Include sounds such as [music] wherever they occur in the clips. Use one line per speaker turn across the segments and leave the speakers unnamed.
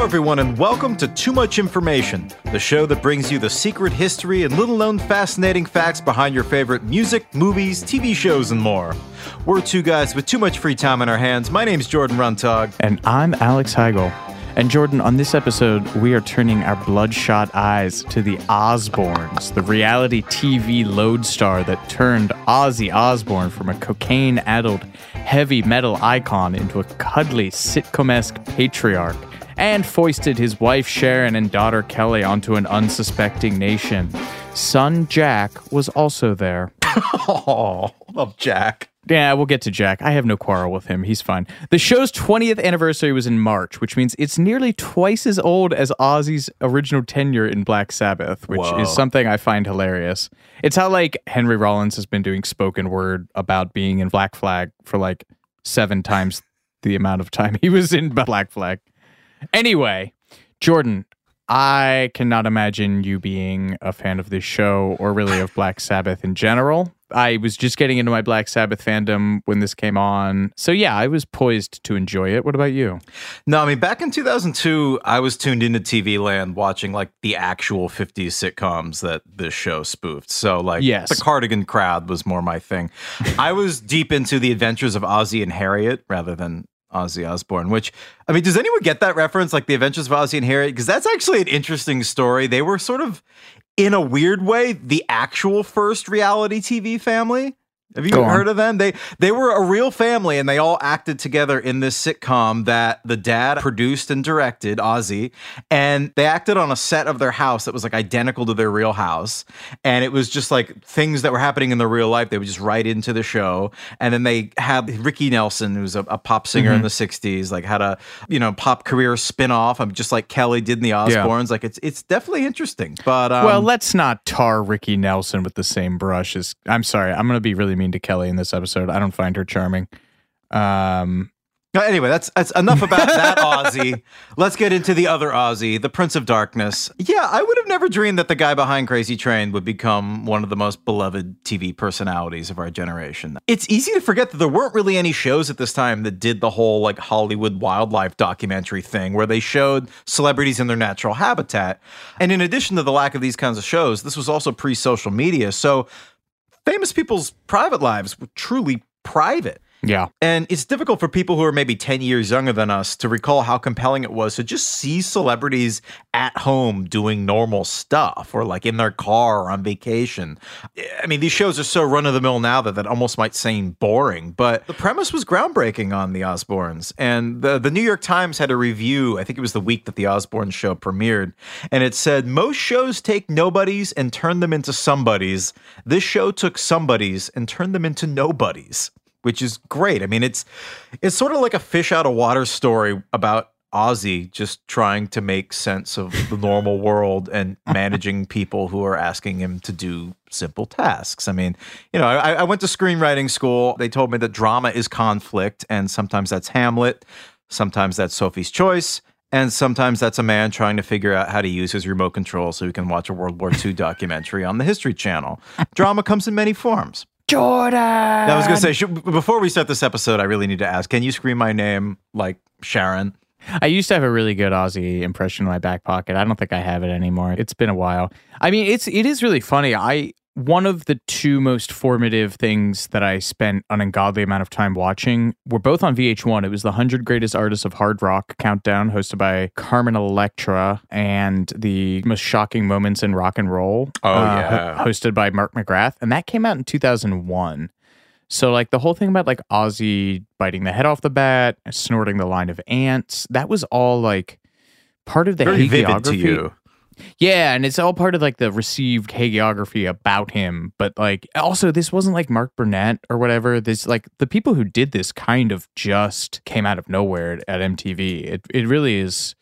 Hello, everyone, and welcome to Too Much Information, the show that brings you the secret history and little known fascinating facts behind your favorite music, movies, TV shows, and more. We're two guys with too much free time on our hands. My name's Jordan Runtagh.
And I'm Alex Heigl. And Jordan, on this episode, we are turning our bloodshot eyes to the Osbournes, the reality TV lodestar that turned Ozzy Osbourne from a cocaine addled heavy metal icon into a cuddly sitcom esque patriarch and foisted his wife Sharon and daughter Kelly onto an unsuspecting nation. Son Jack was also there. [laughs]
Oh, love Jack.
Yeah, we'll get to Jack. I have no quarrel with him. He's fine. The show's 20th anniversary was in March, which means it's nearly twice as old as Ozzy's original tenure in Black Sabbath, which
Whoa.
is something I find hilarious. It's how like Henry Rollins has been doing spoken word about being in Black Flag for like seven times the amount of time he was in Black Flag. Anyway, Jordan, I cannot imagine you being a fan of this show or really of Black [laughs] Sabbath in general. I was just getting into my Black Sabbath fandom when this came on. So yeah, I was poised to enjoy it. What about you?
No, I mean, back in 2002, I was tuned into TV land watching like the actual 50s sitcoms that this show spoofed. So, like,
Yes.
the Cardigan crowd was more my thing. I was deep into the adventures of Ozzie and Harriet rather than Ozzy Osbourne, which, I mean, does anyone get that reference? Like, the adventures of Ozzie and Harriet? Because that's actually an interesting story. They were sort of, in a weird way, the actual first reality TV family. Have you
Go on.
heard of them? They they were a real family and they all acted together in this sitcom that the dad produced and directed, Ozzie, and they acted on a set of their house that was like identical to their real house. And it was just like things that were happening in their real life, they would just write into the show. And then they had Ricky Nelson, who's a, a pop singer in the 60s, like had a you know pop career spin-off, um, just like Kelly did in the Osbournes. Like it's it's definitely interesting. But um,
well, let's not tar Ricky Nelson with the same brush as I'm sorry, I'm gonna be really mean to Kelly in this episode. I don't find her charming. Um
Anyway, that's that's enough about that [laughs] Ozzy. Let's get into the other Ozzy, the Prince of Darkness. Yeah, I would have never dreamed that the guy behind Crazy Train would become one of the most beloved TV personalities of our generation. It's easy to forget that there weren't really any shows at this time that did the whole like Hollywood wildlife documentary thing where they showed celebrities in their natural habitat. And in addition to the lack of these kinds of shows, this was also pre-social media. So famous people's private lives were truly private.
Yeah.
And it's difficult for people who are maybe 10 years younger than us to recall how compelling it was to just see celebrities at home doing normal stuff or like in their car or on vacation. I mean, these shows are so run of the mill now that that almost might seem boring, but the premise was groundbreaking on the Osbournes. And the, the New York Times had a review, I think it was the week that the Osbourne show premiered, and it said, Most shows take nobodies and turn them into somebodies. This show took somebodies and turned them into nobodies which is great. I mean, it's it's sort of like a fish out of water story about Ozzy just trying to make sense of the normal [laughs] world and managing people who are asking him to do simple tasks. I mean, you know, I, I went to screenwriting school. They told me that drama is conflict, and sometimes that's Hamlet, sometimes that's Sophie's Choice. And sometimes that's a man trying to figure out how to use his remote control so he can watch a World War [laughs] II documentary on the History Channel. Drama comes in many forms.
Jordan.
I was going to say, should, before we start this episode, I really need to ask can you scream my name like Sharon?
I used to have a really good Ozzy impression in my back pocket. I don't think I have it anymore. It's been a while. I mean, it's it is really funny. I one of the two most formative things that I spent an ungodly amount of time watching were both on VH1. It was the 100 Greatest Artists of Hard Rock countdown hosted by Carmen Electra and the most shocking moments in rock and roll.
Oh,
uh,
yeah.
ho- hosted by Mark McGrath. And that came out in 2001. So, like the whole thing about like Ozzy biting the head off the bat, snorting the line of ants, that was all like part of the
Very vivid to
hagiography. Yeah, and it's all part of like the received hagiography about him. But like also this wasn't like Mark Burnett or whatever. This like the people who did this kind of just came out of nowhere at MTV. It it really is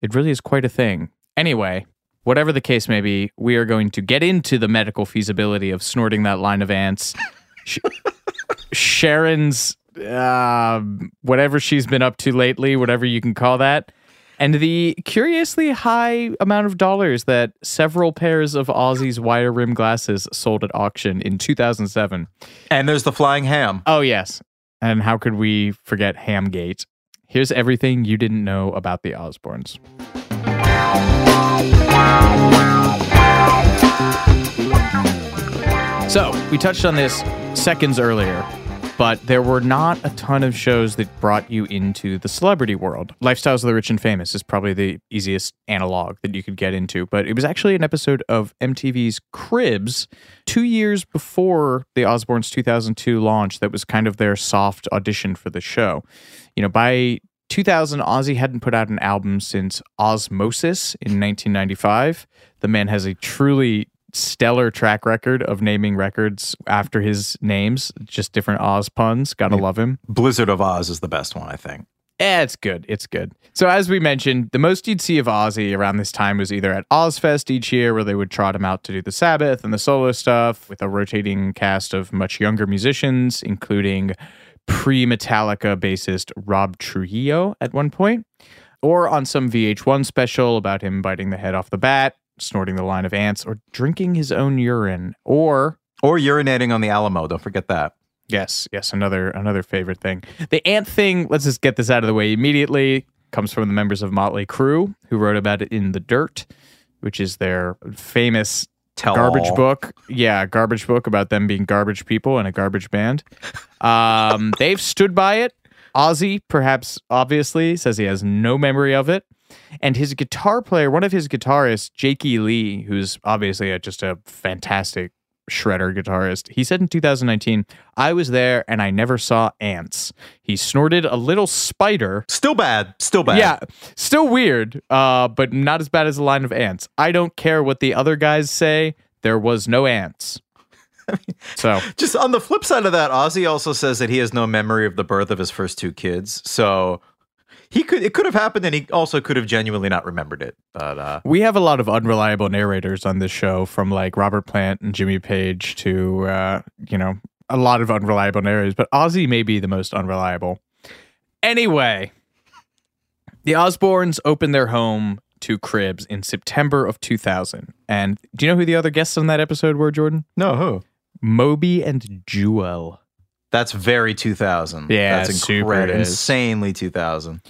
it really is quite a thing. Anyway, whatever the case may be, we are going to get into the medical feasibility of snorting that line of ants. Sh- Sharon's uh, whatever she's been up to lately, whatever you can call that, and the curiously high amount of dollars that several pairs of Ozzy's wire rim glasses sold at auction in 2007.
And there's the flying ham.
Oh, yes. And how could we forget Hamgate? Here's everything you didn't know about the Osbournes. So, we touched on this seconds earlier, but there were not a ton of shows that brought you into the celebrity world. Lifestyles of the Rich and Famous is probably the easiest analog that you could get into, but it was actually an episode of MTV's Cribs two years before the Osbournes 2002 launch that was kind of their soft audition for the show. You know, by 2000, Ozzy hadn't put out an album since Ozzmosis in 1995. The man has a truly stellar track record of naming records after his names, just different Oz puns. Gotta love him.
Blizzard of Ozz is the best one, I think.
Eh, it's good. It's good. So, as we mentioned, the most you'd see of Ozzy around this time was either at Ozzfest each year, where they would trot him out to do the Sabbath and the solo stuff with a rotating cast of much younger musicians, including pre Metallica bassist Rob Trujillo at one point, or on some VH1 special about him biting the head off the bat, snorting the line of ants, or drinking his own urine, or
Or urinating on the Alamo. Don't forget that.
Yes, yes, another another favorite thing. The ant thing, let's just get this out of the way immediately, comes from the members of Motley Crue who wrote about it in The Dirt, which is their famous
Tell
garbage
all.
book. Yeah, garbage book about them being garbage people and a garbage band. Um, [laughs] they've stood by it. Ozzy, perhaps obviously, says he has no memory of it. And his guitar player, one of his guitarists, Jakey Lee, who's obviously a, just a fantastic shredder guitarist, he said in 2019, I was there and I never saw ants. He snorted a little spider.
Still bad. Still bad.
Yeah, still weird, uh, but not as bad as a line of ants. I don't care what the other guys say. There was no ants. [laughs] So
Just on the flip side of that, Ozzy also says that he has no memory of the birth of his first two kids. So he could it could have happened and he also could have genuinely not remembered it. But uh
we have a lot of unreliable narrators on this show, from like Robert Plant and Jimmy Page to uh, you know a lot of unreliable narrators. But Ozzy may be the most unreliable. Anyway, the Osbournes opened their home to Cribs in September of 2000. And do you know who the other guests on that episode were, Jordan?
no, who?
Moby and Jewel.
That's very 2000.
Yeah,
That's
super
incre-
it is.
insanely 2000.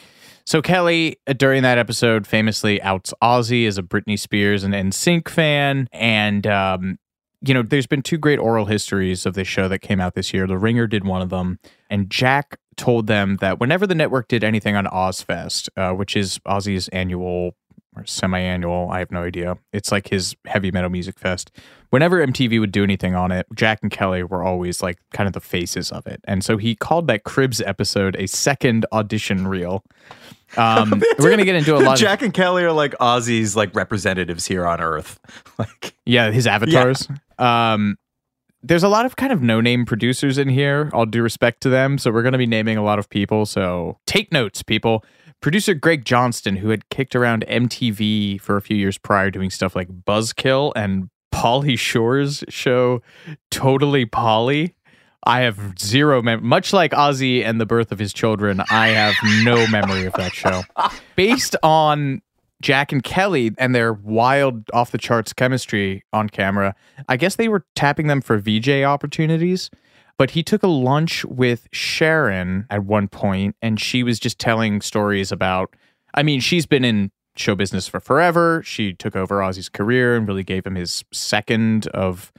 So Kelly, uh, during that episode, famously outs Ozzy as a Britney Spears and NSYNC fan, and um, you know, there's been two great oral histories of this show that came out this year. The Ringer did one of them, and Jack told them that whenever the network did anything on Ozzfest, uh, which is Ozzy's annual or semi-annual, I have no idea. It's like his heavy metal music fest. Whenever MTV would do anything on it, Jack and Kelly were always like kind of the faces of it, and so he called that Cribs episode a second audition reel. [laughs] Um, we're gonna get into a lot. of,
Jack and Kelly are like Ozzy's like representatives here on Earth. [laughs] Like
Yeah, his avatars. Um, there's a lot of kind of no-name producers in here. All due respect to them, so we're going to be naming a lot of people. So take notes, people. Producer Greg Johnston, who had kicked around MTV for a few years prior, doing stuff like Buzzkill and Pauly Shore's show, Totally Pauly. I have zero mem- much like Ozzy and the birth of his children. I have no memory of that show. [laughs] Based on Jack and Kelly and their wild off the charts chemistry on camera, I guess they were tapping them for VJ opportunities. But he took a lunch with Sharon at one point, and she was just telling stories about. I mean, she's been in show business for forever. She took over Ozzy's career and really gave him his second of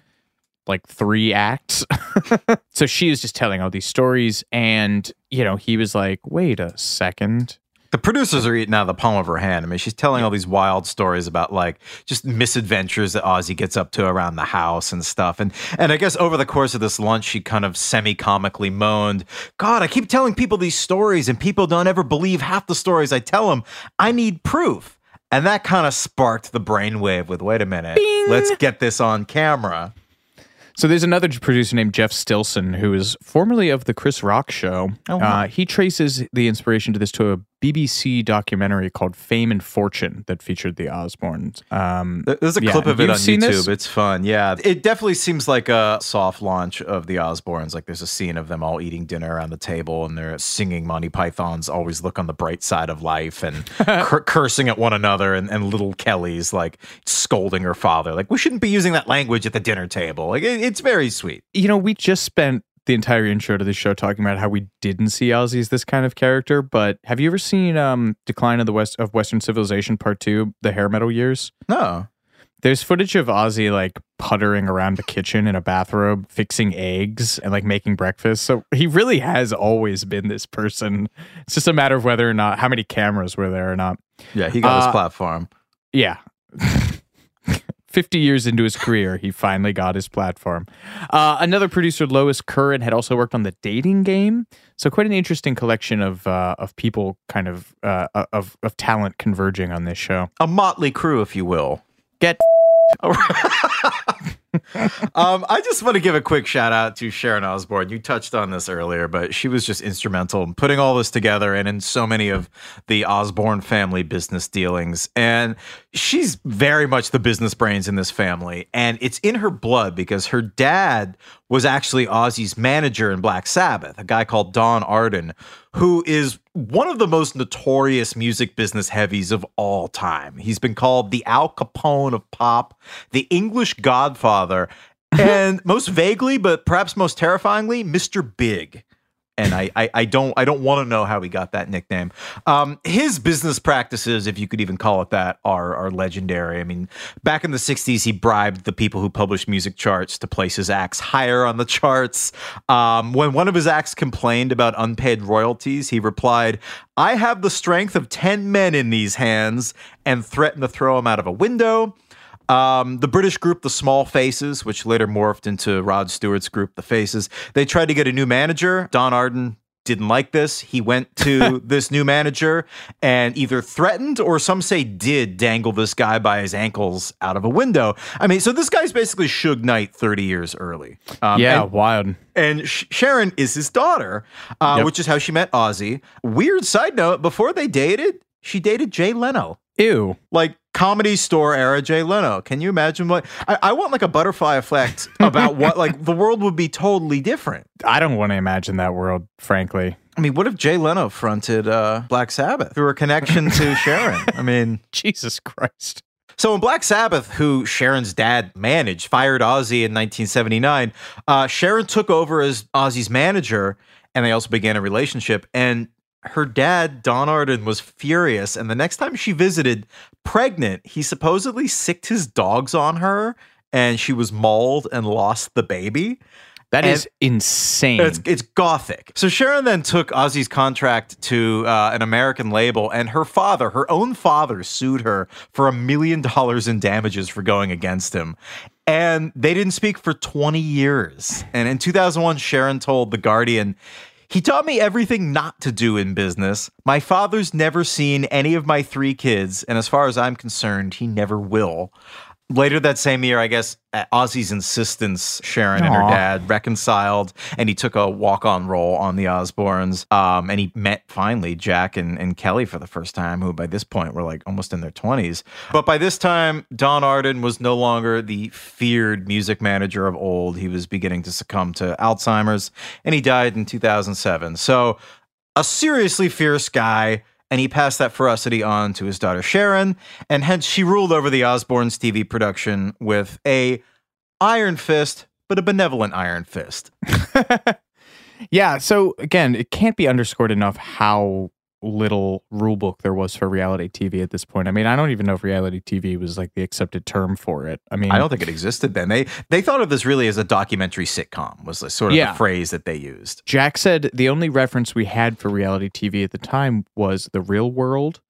like three acts. [laughs] so she was just telling all these stories, and you know, he was like, "Wait a second,
The producers are eating out of the palm of her hand. I mean, she's telling all these wild stories about like just misadventures that Ozzy gets up to around the house and stuff. And and I guess over the course of this lunch, she kind of semi-comically moaned, "God, I keep telling people these stories, and people don't ever believe half the stories I tell them. I need proof." And that kind of sparked the brainwave with, "Wait a minute, let's get this on camera."
So there's another producer named Jeff Stilson who is formerly of the Chris Rock Show.
Oh, wow.
uh, he traces the inspiration to this to a BBC documentary called Fame and Fortune that featured the Osbournes. Um,
There's a
Yeah,
clip of it
you've
on YouTube.
this?
It's fun. Yeah. It definitely seems like a soft launch of the Osbournes. Like there's a scene of them all eating dinner around the table and they're singing Monty Python's Always Look on the Bright Side of Life and [laughs] cur- cursing at one another. And, and little Kelly's like scolding her father. Like, we shouldn't be using that language at the dinner table. Like, it, it's very sweet.
you know, we just spent the entire intro to this show talking about how we didn't see Ozzy as this kind of character, but have you ever seen um, Decline of the West of Western Civilization Part Two, the hair metal years?
No.
There's footage of Ozzy like puttering around the kitchen in a bathrobe, fixing eggs and like making breakfast. So he really has always been this person. It's just a matter of whether or not how many cameras were there or not.
Yeah, he got
Uh,
his platform.
Yeah. [laughs] 50 years into his career, he finally got his platform. Uh, another producer, Lois Curran, had also worked on the dating game. So quite an interesting collection of uh, of people, kind of uh, of of talent converging on this show.
A motley crew, if you will.
Get [laughs] [laughs]
um, I just want to give a quick shout out to Sharon Osbourne. You touched on this earlier, but she was just instrumental in putting all this together and in so many of the Osbourne family business dealings. And she's very much the business brains in this family. And it's in her blood because her dad was actually Ozzy's manager in Black Sabbath, a guy called Don Arden, who is one of the most notorious music business heavies of all time. He's been called the Al Capone of pop, the English Godfather, [laughs] and most vaguely, but perhaps most terrifyingly, Mr. Big. And I, I, I don't, I don't want to know how he got that nickname. Um, his business practices, if you could even call it that, are are legendary. I mean, back in the '60s, he bribed the people who published music charts to place his acts higher on the charts. Um, when one of his acts complained about unpaid royalties, he replied, "I have the strength of ten men in these hands," and threatened to throw him out of a window. Um, the British group, the Small Faces, which later morphed into Rod Stewart's group, the Faces, they tried to get a new manager. Don Arden didn't like this. He went to [laughs] this new manager and either threatened or some say did dangle this guy by his ankles out of a window. I mean, so this guy's basically Suge Knight 30 years early. Um,
yeah,
and-
wild.
and Sh- Sharon is his daughter, uh,
Yep.
which is how she met Ozzy. Weird side note: before they dated, she dated Jay Leno,
Ew.
like comedy store era Jay Leno. Can you imagine what? I, I want like a butterfly effect [laughs] about what like the world would be totally different.
I don't want to imagine that world, frankly.
I mean, what if Jay Leno fronted uh, Black Sabbath through a connection to [laughs] Sharon? I mean.
Jesus Christ.
So when Black Sabbath, who Sharon's dad managed, fired Ozzy in 1979, uh, Sharon took over as Ozzy's manager, and they also began a relationship. And her dad, Don Arden, was furious. And the next time she visited, pregnant, he supposedly sicked his dogs on her, and she was mauled and lost the baby.
That
And-
is insane.
It's, it's gothic. So Sharon then took Ozzy's contract to uh, an American label, and her father, her own father, sued her for a million dollars in damages for going against him. And they didn't speak for 20 years. And in 2001, Sharon told The Guardian, he taught me everything not to do in business. My father's never seen any of my three kids, and as far as I'm concerned, he never will. Later that same year, I guess, at Ozzy's insistence, Sharon and her dad reconciled, and he took a walk-on role on the Osbournes. Um, and he met finally Jack and, and Kelly for the first time, who by this point were like almost in their twenties. But by this time, Don Arden was no longer the feared music manager of old. He was beginning to succumb to Alzheimer's, and he died in 2007. So, a seriously fierce guy and he passed that ferocity on to his daughter Sharon, and hence she ruled over the Osbournes TV production with a iron fist, but a benevolent iron fist. [laughs]
Yeah, so again, it can't be underscored enough how little rule book there was for reality TV at this point. I mean, I don't even know if reality TV was like the accepted term for it. I mean,
I don't think it existed then. They they thought of this really as a documentary sitcom was the sort of
Yeah.
the phrase that they used.
Jack said the only reference we had for reality TV at the time was the real world,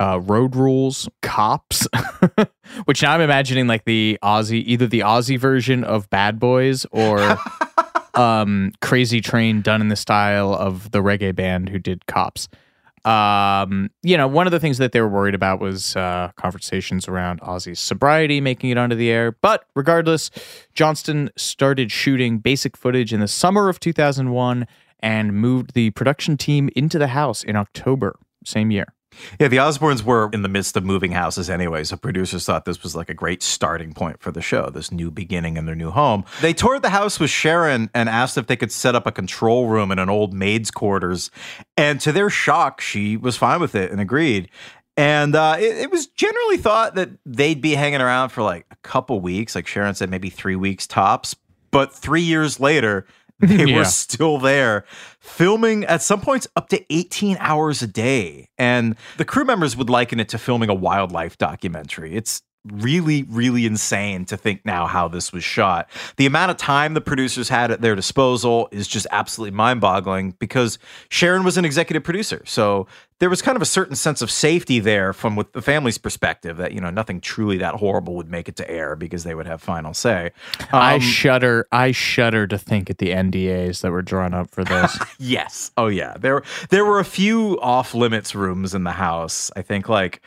uh, road rules, cops, [laughs] which now I'm imagining like the Ozzy, either the Ozzy version of Bad Boys or [laughs] um, Crazy Train done in the style of the reggae band who did Cops. Um, you know, one of the things that they were worried about was uh, conversations around Ozzy's sobriety making it onto the air. But regardless, Johnston started shooting basic footage in the summer of 2001 and moved the production team into the house in October same year.
Yeah, the Osbournes were in the midst of moving houses anyway, so producers thought this was like a great starting point for the show, this new beginning in their new home. They toured the house with Sharon and asked if they could set up a control room in an old maid's quarters. And to their shock, she was fine with it and agreed. And uh, it, it was generally thought that they'd be hanging around for like a couple weeks, like Sharon said, maybe three weeks tops. But three years later, [laughs] they
Yeah.
were still there filming at some points up to 18 hours a day. And the crew members would liken it to filming a wildlife documentary. It's really, really insane to think now how this was shot. The amount of time the producers had at their disposal is just absolutely mind boggling because Sharon was an executive producer. So there was kind of a certain sense of safety there from with the family's perspective that, you know, nothing truly that horrible would make it to air because they would have final say.
I
Um,
shudder. I shudder to think at the NDAs that were drawn up for [laughs] this.
Yes. Oh yeah. There there were a few off limits rooms in the house. I think like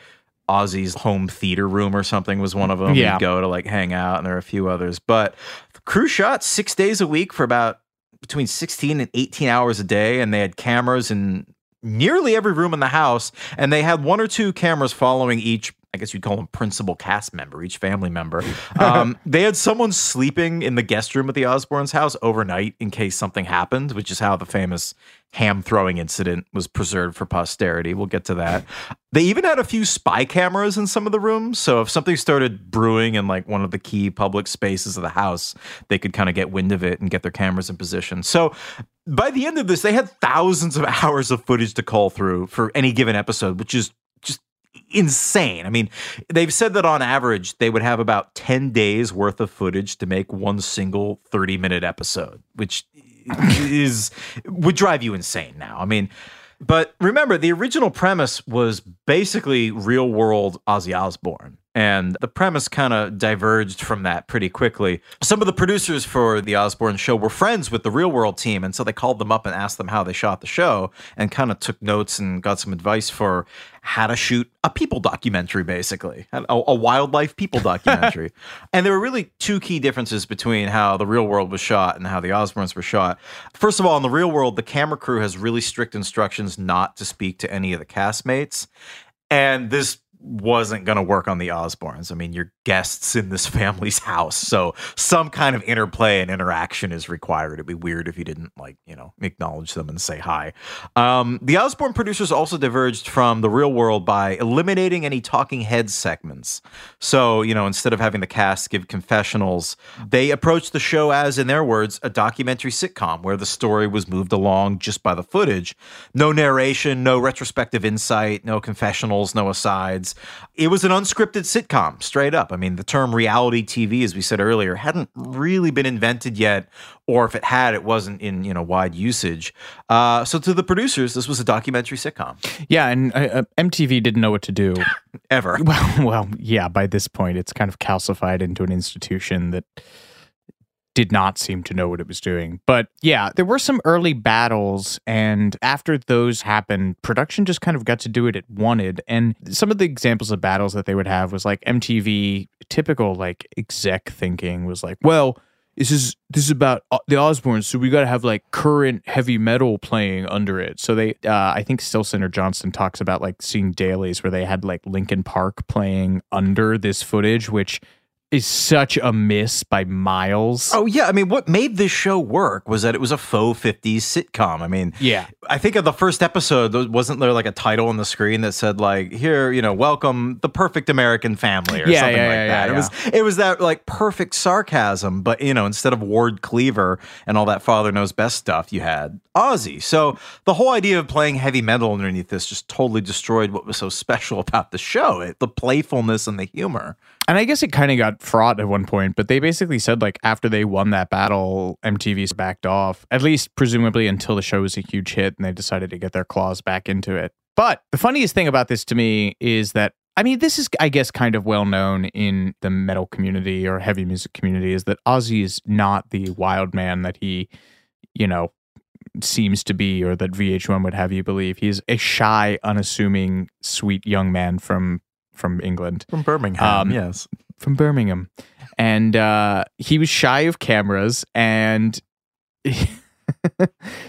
Ozzy's home theater room or something was one of them.
Yeah.
You'd go to like hang out, and there are a few others. But the crew shot six days a week for about between 16 and 18 hours a day, and they had cameras in nearly every room in the house, and they had one or two cameras following each. I guess you'd call them principal cast member, each family member. Um, [laughs] they had someone sleeping in the guest room at the Osbournes' house overnight in case something happened, which is how the famous ham throwing incident was preserved for posterity. We'll get to that. They even had a few spy cameras in some of the rooms. So if something started brewing in like one of the key public spaces of the house, they could kind of get wind of it and get their cameras in position. So by the end of this, they had thousands of [laughs] hours of footage to call through for any given episode, which is insane. I mean, they've said that on average, they would have about 10 days worth of footage to make one single 30 minute episode, which [laughs] is would drive you insane now. I mean, but remember, the original premise was basically real world Ozzy Osbourne. And the premise kind of diverged from that pretty quickly. Some of the producers for the Osbourne show were friends with the real world team. And so they called them up and asked them how they shot the show and kind of took notes and got some advice for how to shoot a people documentary, basically, a, a wildlife people [laughs] documentary. and there were really two key differences between how the real world was shot and how the Osbournes were shot. First of all, in the real world, the camera crew has really strict instructions not to speak to any of the castmates. And this wasn't going to work on the Osbournes. I mean, you're guests in this [laughs] family's house, so some kind of interplay and interaction is required. It'd be weird if you didn't like, you know, acknowledge them and say hi. Um, the Osbourne producers also diverged from the real world by eliminating any talking head segments. So, you know, instead of having the cast give confessionals, they approached the show as, in their words, a documentary sitcom where the story was moved along just by the footage. No narration, no retrospective insight, no confessionals, no asides. It was an unscripted sitcom, straight up. I mean, the term reality TV, as we said earlier, hadn't really been invented yet, or if it had, it wasn't in you know wide usage. Uh, so to the producers, this was a documentary sitcom.
yeah, and uh, uh, MTV didn't know what to do. [laughs]
Ever.
Well, well, yeah. By this point, it's kind of calcified into an institution that did not seem to know what it was doing. But yeah, there were some early battles, and after those happened, production just kind of got to do what it wanted. And some of the examples of battles that they would have was like MTV, typical like exec thinking was like, well, this is this is about uh, the Osbournes, so we got to have like current heavy metal playing under it. So they, uh, I think Stilson or Johnston talks about like seeing dailies where they had like Linkin Park playing under this footage, which is such a miss by miles.
Oh yeah, I mean, what made this show work was that it was a faux '50s sitcom. I mean,
Yeah.
I think of the first episode, wasn't there like a title on the screen that said like, "Here, you know, welcome the perfect American family" or
Yeah,
something
yeah,
like
yeah,
that. it was it was that like perfect sarcasm, but you know, instead of Ward Cleaver and all that father knows best stuff, you had Ozzy. So the whole idea of playing heavy metal underneath this just totally destroyed what was so [laughs] special about the show. It, the playfulness and the humor.
And I guess it kind of got fraught at one point, but they basically said like after they won that battle, MTV backed off, at least presumably until the show was a huge hit and they decided to get their claws back into it. But the funniest thing about this to me is that I mean, this is, I guess, kind of well known in the metal community or heavy music community is that Ozzy is not the wild man that he, you know, seems to be or that VH1 would have you believe. He's a shy, unassuming, sweet young man from from England
From Birmingham,
Um,
yes.
from Birmingham, and uh, he was shy of cameras. And [laughs]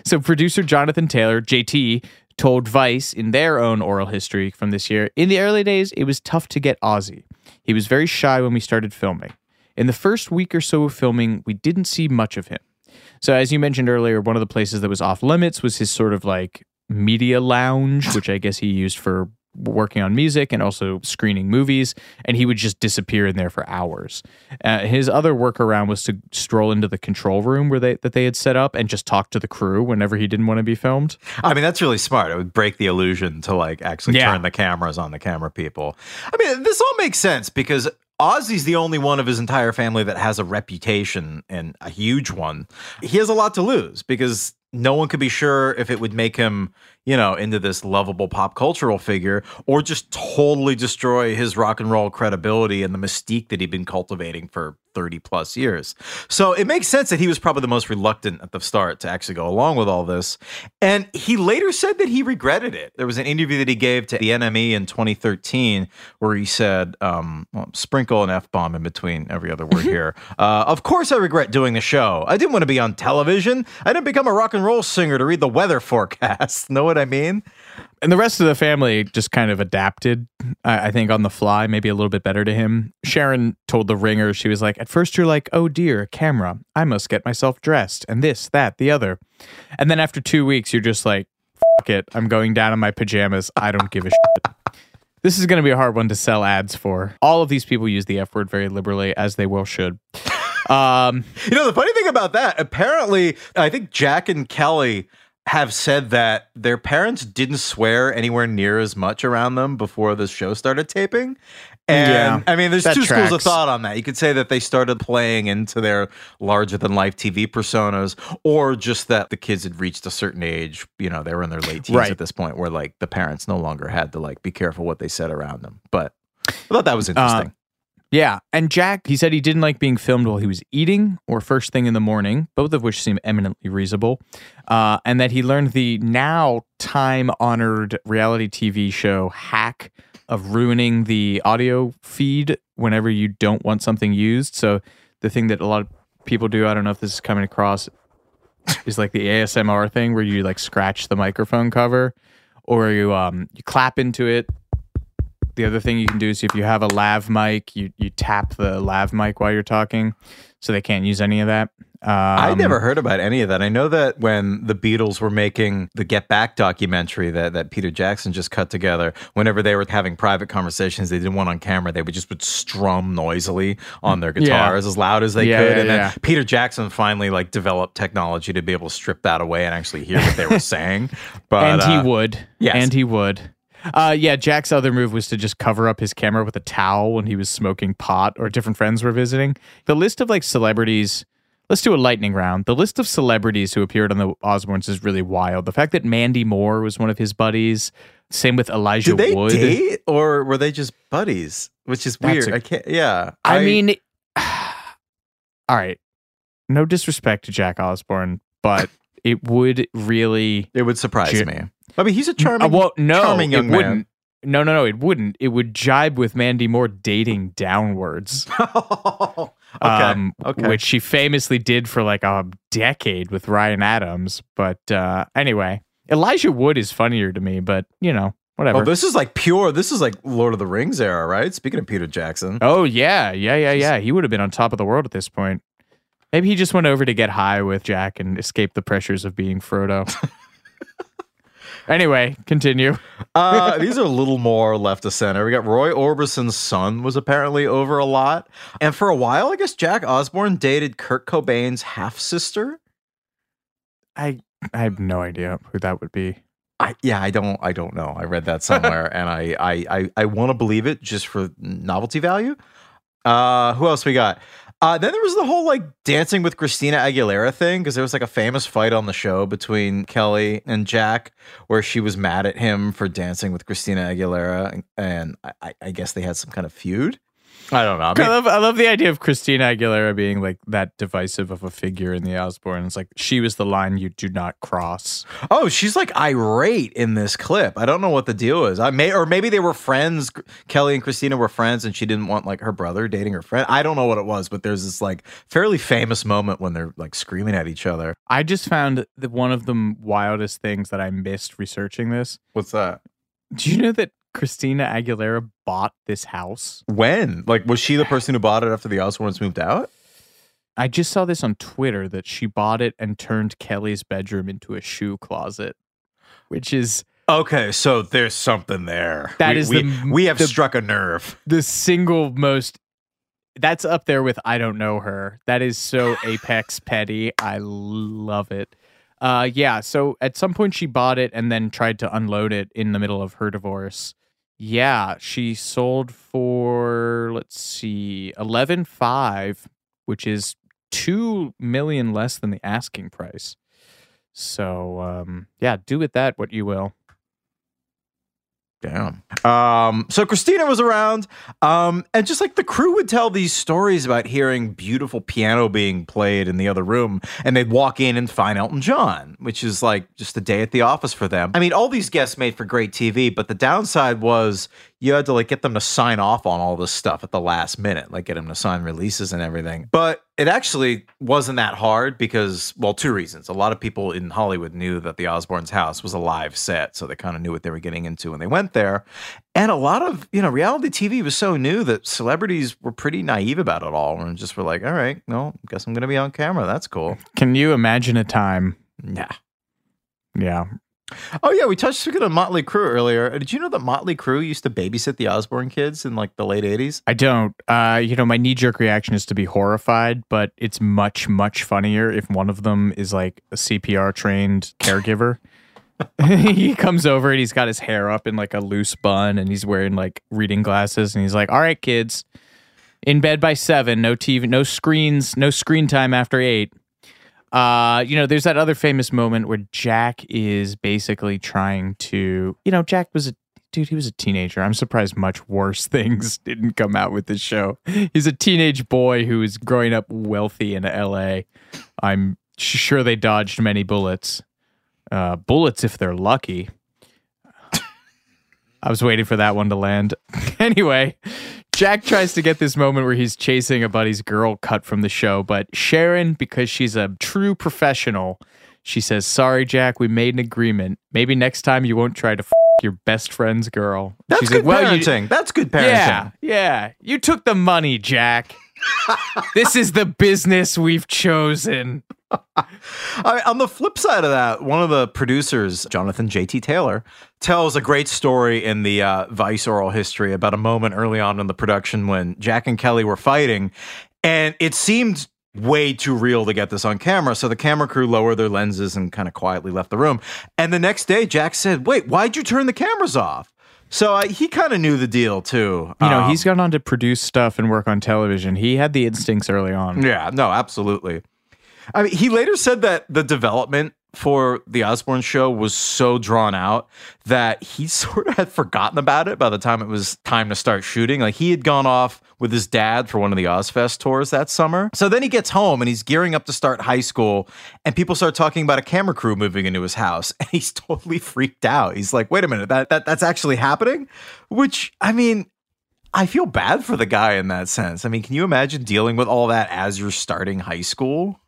so, producer Jonathan Taylor, JT, told Vice in their own oral history from this year in the early days, it was tough to get Ozzy. He was very shy when we started filming. In the first week or so of filming, we didn't see much of him. So, as you mentioned earlier, one of the places that was off limits was his sort of like media lounge, which I guess he used for working on music and also screening movies. And he would just disappear in there for hours. Uh, his other workaround was to stroll into the control room where they that they had set up and just talk to the crew whenever he didn't want to be filmed.
I mean, that's really smart. It would break the illusion to like actually
Yeah.
turn the cameras on the camera people. I mean, this all makes sense because Ozzy's the only one of his entire family that has a reputation and a huge one. He has a lot to lose because no one could be sure if it would make him, you know, into this lovable pop cultural figure or just totally destroy his rock and roll credibility and the mystique that he'd been cultivating for 30 plus years. So it makes sense that he was probably the most reluctant at the start to actually go along with all this. And he later said that he regretted it. There was an interview that he gave to the NME in 2013 where he said, um, well, sprinkle an F bomb in between every other word [laughs] here. Uh, of course, I regret doing the show. I didn't want to be on television. I didn't become a rock and roll singer to read the weather [laughs] forecast. know what I mean?
And the rest of the family just kind of adapted, I, I think, on the fly, maybe a little bit better to him. Sharon told the ringer, she was like, At first, you're like, oh dear, camera. I must get myself dressed, and this, that, the other. And then after two weeks, you're just like, Fuck it. I'm going down in my pajamas. I don't give a shit. This is going to be a hard one to sell ads for. All of these people use the F word very liberally, as they well should. Um,
You know, the funny thing about that, apparently, I think Jack and Kelly have said that their parents didn't swear anywhere near as much around them before the show started taping. And
Yeah,
I mean, there's two schools of thought on that. You could say that they started playing into their larger than life TV personas, or just that the kids had reached a certain age. You know, they were in their late teens
Right.
at this point where like the parents no longer had to like be careful what they said around them. But I thought that
Uh,
was interesting.
Yeah, and Jack, he said he didn't like being filmed while he was eating or first thing in the morning, both of which seem eminently reasonable. Uh, and that he learned the now time honored reality TV show hack of ruining the audio feed whenever you don't want something used. So the thing that a lot of people do, I don't know if this is coming across, is like the ASMR thing where you like scratch the microphone cover or you um you clap into it the other thing you can do is if you have a lav mic, you you tap the lav mic while you're talking, so they can't use any of that. Um,
I never heard about any of that. I know that when the Beatles were making the Get Back documentary that, that Peter Jackson just cut together, whenever they were having private conversations they didn't want on camera, they would just would strum noisily on their
Yeah.
guitars as loud as they
Yeah,
could.
yeah,
and
yeah.
then Peter Jackson finally like developed technology to be able to strip that away and actually hear what they were [laughs] saying. But
and
uh,
he would.
yes.
And he would. Uh, yeah, Jack's other move was to just cover up his camera with a towel when he was smoking pot or different friends were visiting. The list of like celebrities, let's do a lightning round. The list of celebrities who appeared on the Osbournes is really wild. The fact that Mandy Moore was one of his buddies, same with Elijah
did they
Wood.
date or were they just buddies? Which is
That's
weird. I can't. Yeah,
I, mean, [sighs] all right. no disrespect to Jack Osbourne, but [laughs] it would really.
It would surprise
J-
me. I mean, he's a charming,
Uh, well, no,
charming young
it wouldn't.
man.
No, no, no, it wouldn't. It would jibe with Mandy Moore dating downwards. [laughs]
okay.
um,
okay.
which she famously did for like a decade with Ryan Adams. But uh, anyway, Elijah Wood is funnier to me, but you know, whatever.
Oh, this is like pure. This is like Lord of the Rings era, right? Speaking of Peter Jackson.
Oh yeah, yeah, yeah, yeah. He would have been on top of the world at this point. Maybe he just went over to get high with Jack and escape the pressures of being Frodo. [laughs] anyway, continue.
Uh, [laughs] these are a little more left of center. We got Roy Orbison's son was apparently over a lot, and for a while, I guess Jack Osbourne dated Kurt Cobain's half sister.
I I have no idea who that would be.
I, yeah, I don't, I don't know. I read that somewhere, [laughs] and I, I, I, I want to believe it just for novelty value. Uh, who else we got? Uh, then there was the whole like dancing with Christina Aguilera thing because there was like a famous fight on the show between Kelly and Jack where she was mad at him for dancing with Christina Aguilera, and I- I, I guess they had some kind of feud. I don't know. I
I, love I love the idea of Christina Aguilera being like that divisive of a figure in the Osbourne. It's like she was the line you do not cross.
Oh, she's like irate in this clip. I don't know what the deal is. I may or maybe they were friends. Kelly and Christina were friends, and she didn't want like her brother dating her friend. I don't know what it was, but there's this like fairly famous moment when they're like screaming at each other.
I just found that one of the wildest things that I missed researching this.
What's that?
Do you know that Christina Aguilera bought this house?
When? Like, was she the person who bought it after the Osbournes moved out?
I just saw this on Twitter that she bought it and turned Kelly's bedroom into a shoe closet, which is
Okay, so there's something there.
That
we,
is
we,
the-
we have
the-
struck a nerve.
the single most. That's up there with I don't know her. That is so [laughs] apex petty. I love it. Uh, yeah. So at some point she bought it and then tried to unload it in the middle of her divorce. Yeah, she sold for let's see, eleven five, which is two million less than the asking price. So um, yeah, do with that what you will.
Damn. Um, so Christina was around, um, and just like the crew would tell these stories about hearing beautiful piano being played in the other room, and they'd walk in and find Elton John, which is like just a day at the office for them. I mean, all these guests made for great TV, but the downside was you had to like get them to sign off on all this stuff at the last minute, like get them to sign releases and everything. But it actually wasn't that hard because, well, two reasons. A lot of people in Hollywood knew that the Osbournes' house was a live set, so they kind of knew what they were getting into when they went there. And a lot of, you know, reality TV was so new that celebrities were pretty naive about it all and just were like, all right, no, guess I'm going to be on camera. That's cool.
Can you imagine a time?
Yeah.
Yeah,
Oh, yeah. We touched of Motley Crue earlier. Did you know that Motley Crue used to babysit the Osbourne kids in like the late 80s?
I don't. Uh, you know, my knee jerk reaction is to be horrified, but it's much, much funnier if one of them is like a CPR trained [laughs] caregiver. [laughs] he comes over and he's got his hair up in like a loose bun and he's wearing like reading glasses and he's like, "All right, kids, in bed by seven, no TV, no screens, no screen time after eight. Uh, you know, there's that other famous moment where Jack is basically trying to, you know, Jack was a dude, he was a teenager. I'm surprised much worse [laughs] things didn't come out with this show. He's a teenage boy who is growing up wealthy in LA. I'm sure they dodged many bullets. Uh, bullets if they're lucky. I was waiting for that one to land. [laughs] anyway, Jack tries to get this moment where he's chasing a buddy's girl cut from the show, but Sharon, because she's a true professional, she says, Sorry, Jack, we made an agreement. Maybe next time you won't try to f- your best friend's girl.
That's
She's
good
like, "Well, you-
parenting. That's good parenting.
yeah, yeah. You took the money, Jack. [laughs] this is the business we've chosen.
I, on the flip side of that, one of the producers, Jonathan J.T. Taylor, tells a great story in the uh, Vice oral history about a moment early on in the production when Jack and Kelly were fighting, and it seemed way too real to get this on camera. So the camera crew lowered their lenses and kind of quietly left the room. And the next day, Jack said, "Wait, why'd you turn the cameras off?" So uh, he kind of knew the deal too.
You know,
Um,
he's gone on to produce stuff and work on television. He had the instincts early on.
Yeah, no, absolutely. I mean, he later said that the development for the Osbourne show was so drawn out that he [laughs] sort of had forgotten about it by the time it was time to start shooting. Like he had gone off with his dad for one of the Ozzfest tours that summer. So then he gets home and he's gearing up to start high school, and people start talking about a camera crew moving into his house, [laughs] and he's totally freaked out. He's like, "Wait a minute, that, that that's actually happening?" Which I mean, I feel bad for the guy in that sense. I mean, can you imagine dealing with all that as you're starting high school?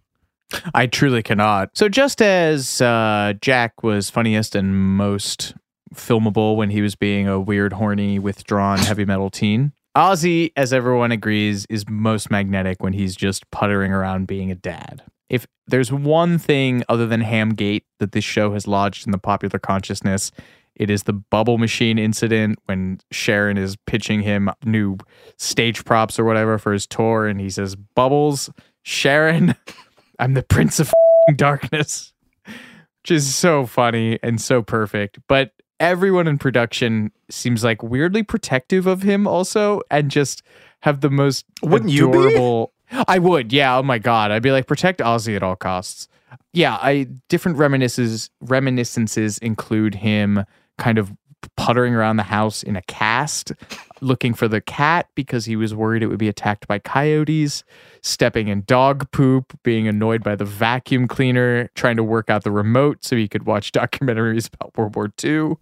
I truly cannot. So just as uh, Jack was funniest and most filmable when he was being a weird, horny, withdrawn [laughs] heavy metal teen, Ozzy, as everyone agrees, is most magnetic when he's just puttering around being a dad. If there's one thing other than Hamgate that this show has lodged in the popular consciousness, it is the bubble machine incident when Sharon is pitching him new stage props or whatever for his tour, and he says, Bubbles, Sharon, [laughs] I'm the Prince of Darkness, which is so funny and so perfect. But everyone in production seems like weirdly protective of him also and just have the most
Wouldn't you be?
I would, yeah. Oh my god, I'd be like protect Ozzy at all costs. Yeah, I different reminiscences reminiscences include him kind of puttering around the house in a cast looking for the cat because he was worried it would be attacked by coyotes, stepping in dog poop, being annoyed by the vacuum cleaner, trying to work out the remote so he could watch [laughs] documentaries about World War II.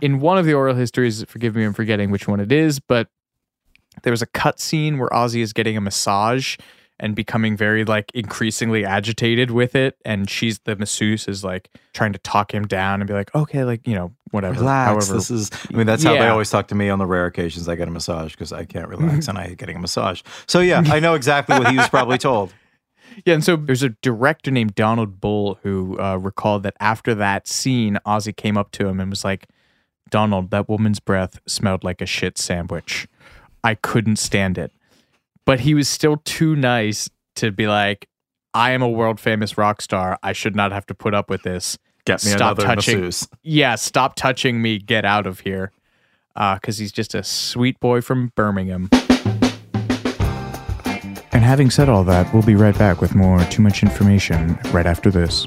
In one of the oral histories, forgive me, I'm forgetting which one it is, but there was a cut scene where Ozzy is getting a massage and becoming very like increasingly agitated with it and she's the masseuse is like trying to talk him down and be like okay like you know whatever
Relax.
however
this is. I mean, that's how they always talk to me on the rare occasions I get a massage because I can't relax [laughs] and I hate getting a massage. So yeah, I know exactly what he was probably [laughs] told.
Yeah, and so there's a director named Donald Bull who uh, recalled that after that scene, Ozzy came up to him and was like, Donald, that woman's breath smelled like a shit sandwich. I couldn't stand it. But he was still too nice to be like, I am a world famous rock star. I should not have to put up with this.
Get me
Stop
another
touching.
masseuse.
Yeah, stop touching me. Get out of here. Uh, because he's just a sweet boy from Birmingham. And having said all that, we'll be right back with more Too Much Information right after this.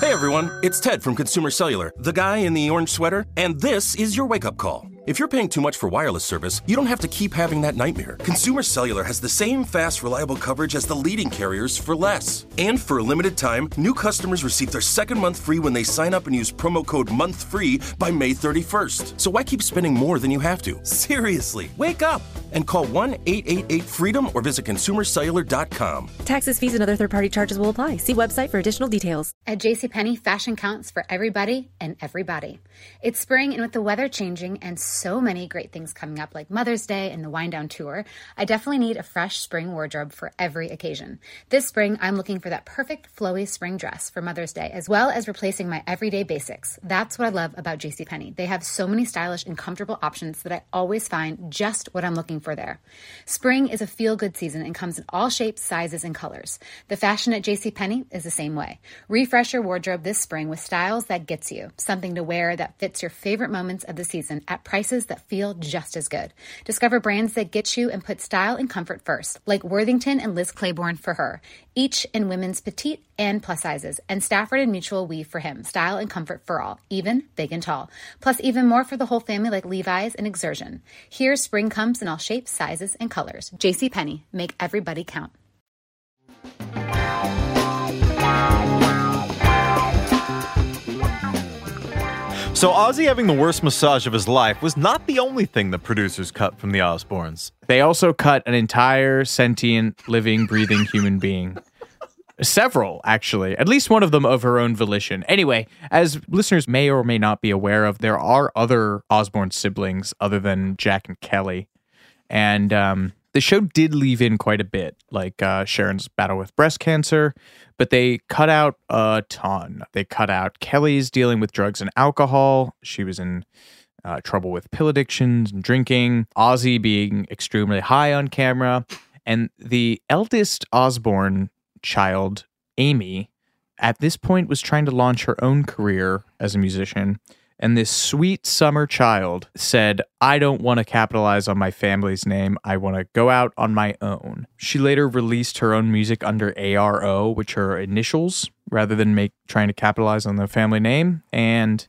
Hey everyone, it's Ted from Consumer Cellular, the guy in the orange sweater, and this is your wake up call. If you're paying too much for wireless service, you don't have to keep having that nightmare. Consumer Cellular has the same fast, reliable coverage as the leading carriers for less. And for a limited time, new customers receive their second month free when they sign up and use promo code MONTHFREE by May 31st. So why keep spending more than you have to? [laughs] Seriously, wake up and call 1 888 freedom or visit consumercellular.com.
Taxes, fees, and other third party charges will apply. See website for additional details.
At JCPenney, fashion counts for everybody and everybody. It's spring, and with the weather changing and so many great things coming up, like Mother's Day and the Wind Down Tour, I definitely need a fresh spring wardrobe for every occasion. This spring, I'm looking for that perfect flowy spring dress for Mother's Day, as well as replacing my everyday basics. That's what I love about JCPenney. They have so many stylish and comfortable options that I always find just what I'm looking for there. Spring is a feel good season and comes in all shapes, sizes, and colors. The fashion at JCPenney is the same way. Refresh your wardrobe this spring with styles that gets you, something to wear that fits your favorite moments of the season at prices that feel just as good. Discover brands that get you and put style and comfort first, like Worthington and Liz Claiborne for her, each in women's petite and plus sizes, and Stafford and Mutual Weave for him, style and comfort for all, even big and tall. Plus, even more for the whole family like Levi's and Exertion. Here, spring comes in all shapes, sizes, and colors. JCPenney, make everybody count.
So Ozzy having the worst massage of his life was not the only thing the producers cut from the Osbournes.
They also cut an entire sentient, living, breathing human being. Several, actually. At least one of them of her own volition. Anyway, as listeners may or may not be aware of, there are other Osbourne siblings other than Jack and Kelly. And um, The show did leave in quite a bit, like uh, Sharon's battle with breast cancer, but they cut out a ton. They cut out Kelly's dealing with drugs and alcohol. She was in uh, trouble with pill addictions and drinking. Ozzy being extremely high on camera. And the eldest Osbourne child, Amy, at this point was trying to launch her own career as a musician. And this sweet summer child said, I don't want to capitalize on my family's name. I want to go out on my own. She later released her own music under ARO, which are initials, rather than make trying to capitalize on the family name. And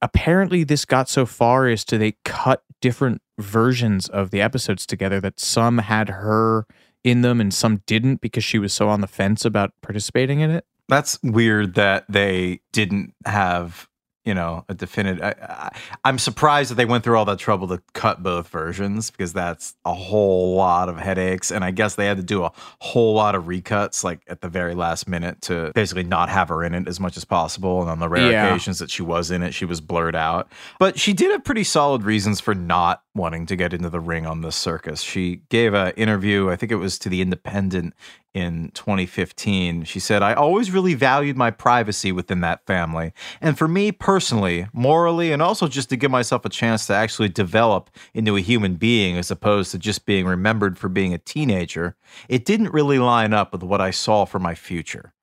apparently this got so far as to they cut different versions of the episodes together that some had her in them and some didn't because she was so on the fence about participating in it.
That's weird that they didn't have you know a definitive I, I, am surprised that they went through all that trouble to cut both versions because that's a whole lot of headaches and i guess they had to do a whole lot of recuts like at the very last minute to basically not have her in it as much as possible and on the rare
Yeah.
occasions that she was in it she was blurred out but she did have pretty solid reasons for not wanting to get into the ring on this circus she gave an interview i think it was to the independent in 2015. She said, I always really valued my privacy within that family. And for me personally, morally, and also just to give myself a chance to actually develop into a human being as opposed to just being remembered for being a teenager, it didn't really line up with what I saw for my future.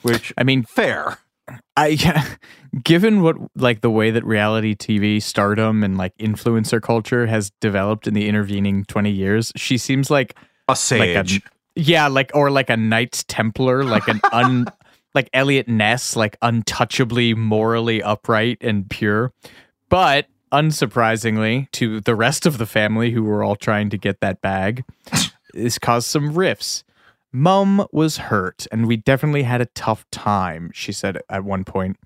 Which,
I mean,
fair.
I [laughs] given what like the way that reality TV stardom and like influencer culture has developed in the intervening 20 years, she seems like
a sage.
Yeah, like or like a Knights Templar, like an un [laughs] like Eliot Ness, like untouchably morally upright and pure. But unsurprisingly to the rest of the family who were all trying to get that bag, [laughs] this caused some rifts. Mum was hurt, and we definitely had a tough time, she said at one point.